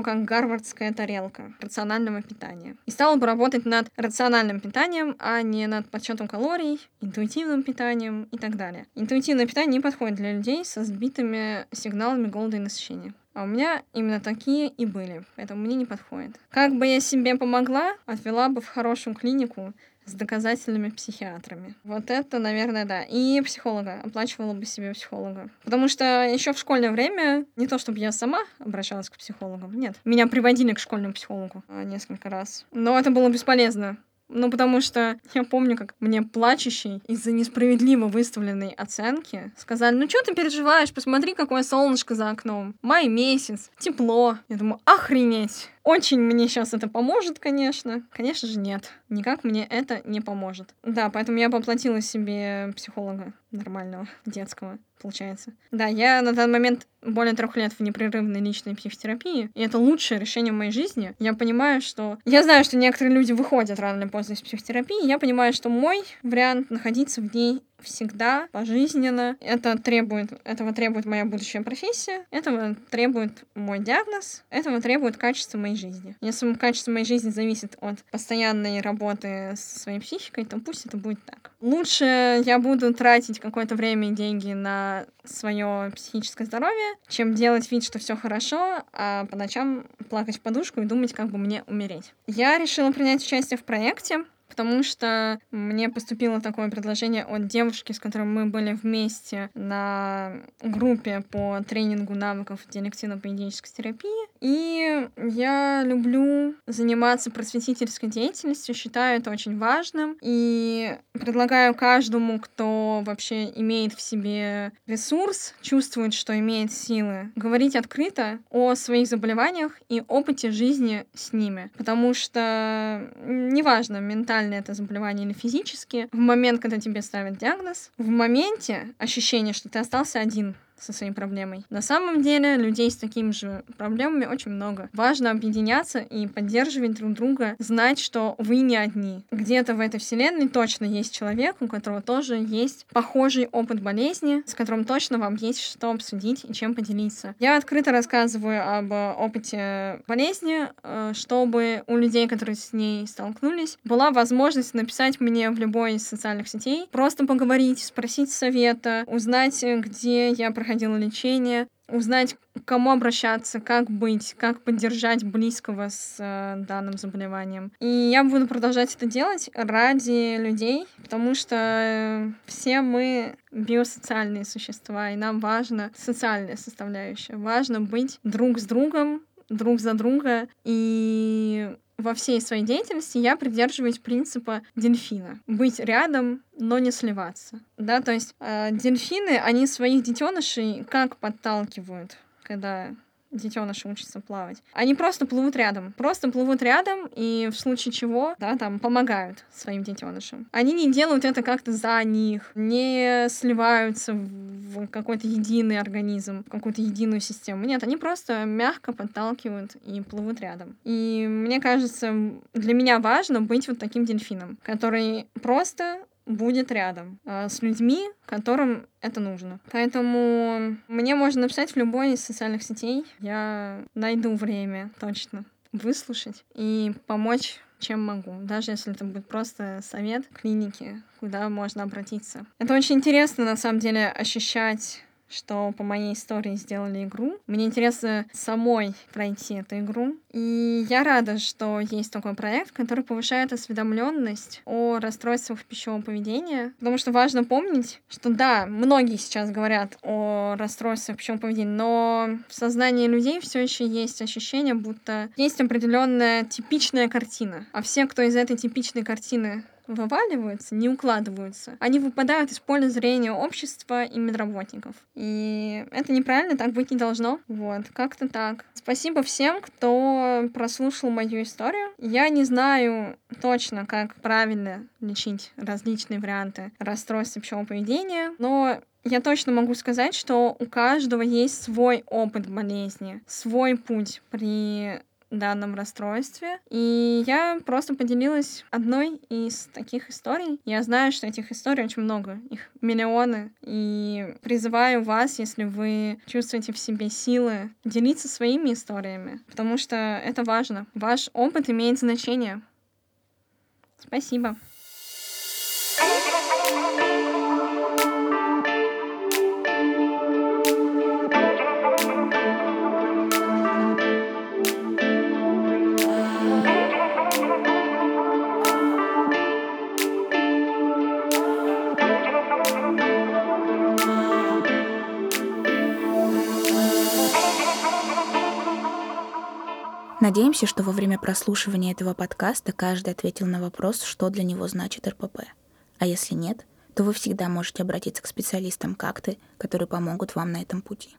как гарвардская тарелка рационального питания. И стала бы работать над рациональным питанием, а не над подсчетом калорий, интуитивным питанием и так далее. Интуитивное питание не подходит для людей со сбитыми сигналами голода и насыщения. А у меня именно такие и были, поэтому мне не подходит. Как бы я себе помогла, отвела бы в хорошую клинику с доказательными психиатрами. Вот это, наверное, да. И психолога. Оплачивала бы себе психолога. Потому что еще в школьное время, не то чтобы я сама обращалась к психологам, нет. Меня приводили к школьному психологу а, несколько раз. Но это было бесполезно. Ну, потому что я помню, как мне плачущий из-за несправедливо выставленной оценки сказали, ну что ты переживаешь, посмотри, какое солнышко за окном. Май месяц, тепло. Я думаю, охренеть. Очень мне сейчас это поможет, конечно. Конечно же, нет. Никак мне это не поможет. Да, поэтому я поплатила себе психолога нормального, детского, получается. Да, я на данный момент более трех лет в непрерывной личной психотерапии, и это лучшее решение в моей жизни. Я понимаю, что... Я знаю, что некоторые люди выходят рано или поздно из психотерапии, я понимаю, что мой вариант находиться в ней всегда, пожизненно. Это требует, этого требует моя будущая профессия, этого требует мой диагноз, этого требует качество моей жизни. Если качество моей жизни зависит от постоянной работы со своей психикой, то пусть это будет так. Лучше я буду тратить какое-то время и деньги на свое психическое здоровье, чем делать вид, что все хорошо, а по ночам плакать в подушку и думать, как бы мне умереть. Я решила принять участие в проекте, потому что мне поступило такое предложение от девушки, с которой мы были вместе на группе по тренингу навыков диалективно-поведенческой терапии. И я люблю заниматься просветительской деятельностью, считаю это очень важным. И предлагаю каждому, кто вообще имеет в себе ресурс, чувствует, что имеет силы, говорить открыто о своих заболеваниях и опыте жизни с ними. Потому что неважно, ментально это заболевание или физически, в момент, когда тебе ставят диагноз, в моменте ощущение, что ты остался один со своей проблемой. На самом деле людей с такими же проблемами очень много. Важно объединяться и поддерживать друг друга, знать, что вы не одни. Где-то в этой вселенной точно есть человек, у которого тоже есть похожий опыт болезни, с которым точно вам есть что обсудить и чем поделиться. Я открыто рассказываю об опыте болезни, э, чтобы у людей, которые с ней столкнулись, была возможность написать мне в любой из социальных сетей, просто поговорить, спросить совета, узнать, где я проходила лечение, узнать, к кому обращаться, как быть, как поддержать близкого с э, данным заболеванием. И я буду продолжать это делать ради людей, потому что э, все мы биосоциальные существа, и нам важна социальная составляющая. Важно быть друг с другом, друг за друга и во всей своей деятельности я придерживаюсь принципа дельфина. Быть рядом, но не сливаться. Да, то есть э, дельфины, они своих детенышей как подталкивают, когда детеныши учатся плавать. Они просто плывут рядом. Просто плывут рядом и в случае чего, да, там, помогают своим детенышам. Они не делают это как-то за них, не сливаются в какой-то единый организм, в какую-то единую систему. Нет, они просто мягко подталкивают и плывут рядом. И мне кажется, для меня важно быть вот таким дельфином, который просто будет рядом э, с людьми, которым это нужно. Поэтому мне можно написать в любой из социальных сетей. Я найду время точно выслушать и помочь чем могу, даже если это будет просто совет клиники, куда можно обратиться. Это очень интересно, на самом деле, ощущать что по моей истории сделали игру. Мне интересно самой пройти эту игру. И я рада, что есть такой проект, который повышает осведомленность о расстройствах пищевого поведения. Потому что важно помнить, что да, многие сейчас говорят о расстройствах пищевого поведения, но в сознании людей все еще есть ощущение, будто есть определенная типичная картина. А все, кто из этой типичной картины вываливаются, не укладываются. Они выпадают из поля зрения общества и медработников. И это неправильно, так быть не должно. Вот, как-то так. Спасибо всем, кто прослушал мою историю. Я не знаю точно, как правильно лечить различные варианты расстройств пищевого поведения, но я точно могу сказать, что у каждого есть свой опыт болезни, свой путь при данном расстройстве. И я просто поделилась одной из таких историй. Я знаю, что этих историй очень много, их миллионы. И призываю вас, если вы чувствуете в себе силы, делиться своими историями, потому что это важно. Ваш опыт имеет значение. Спасибо. Надеемся, что во время прослушивания этого подкаста каждый ответил на вопрос, что для него значит РПП. А если нет, то вы всегда можете обратиться к специалистам как ты, которые помогут вам на этом пути.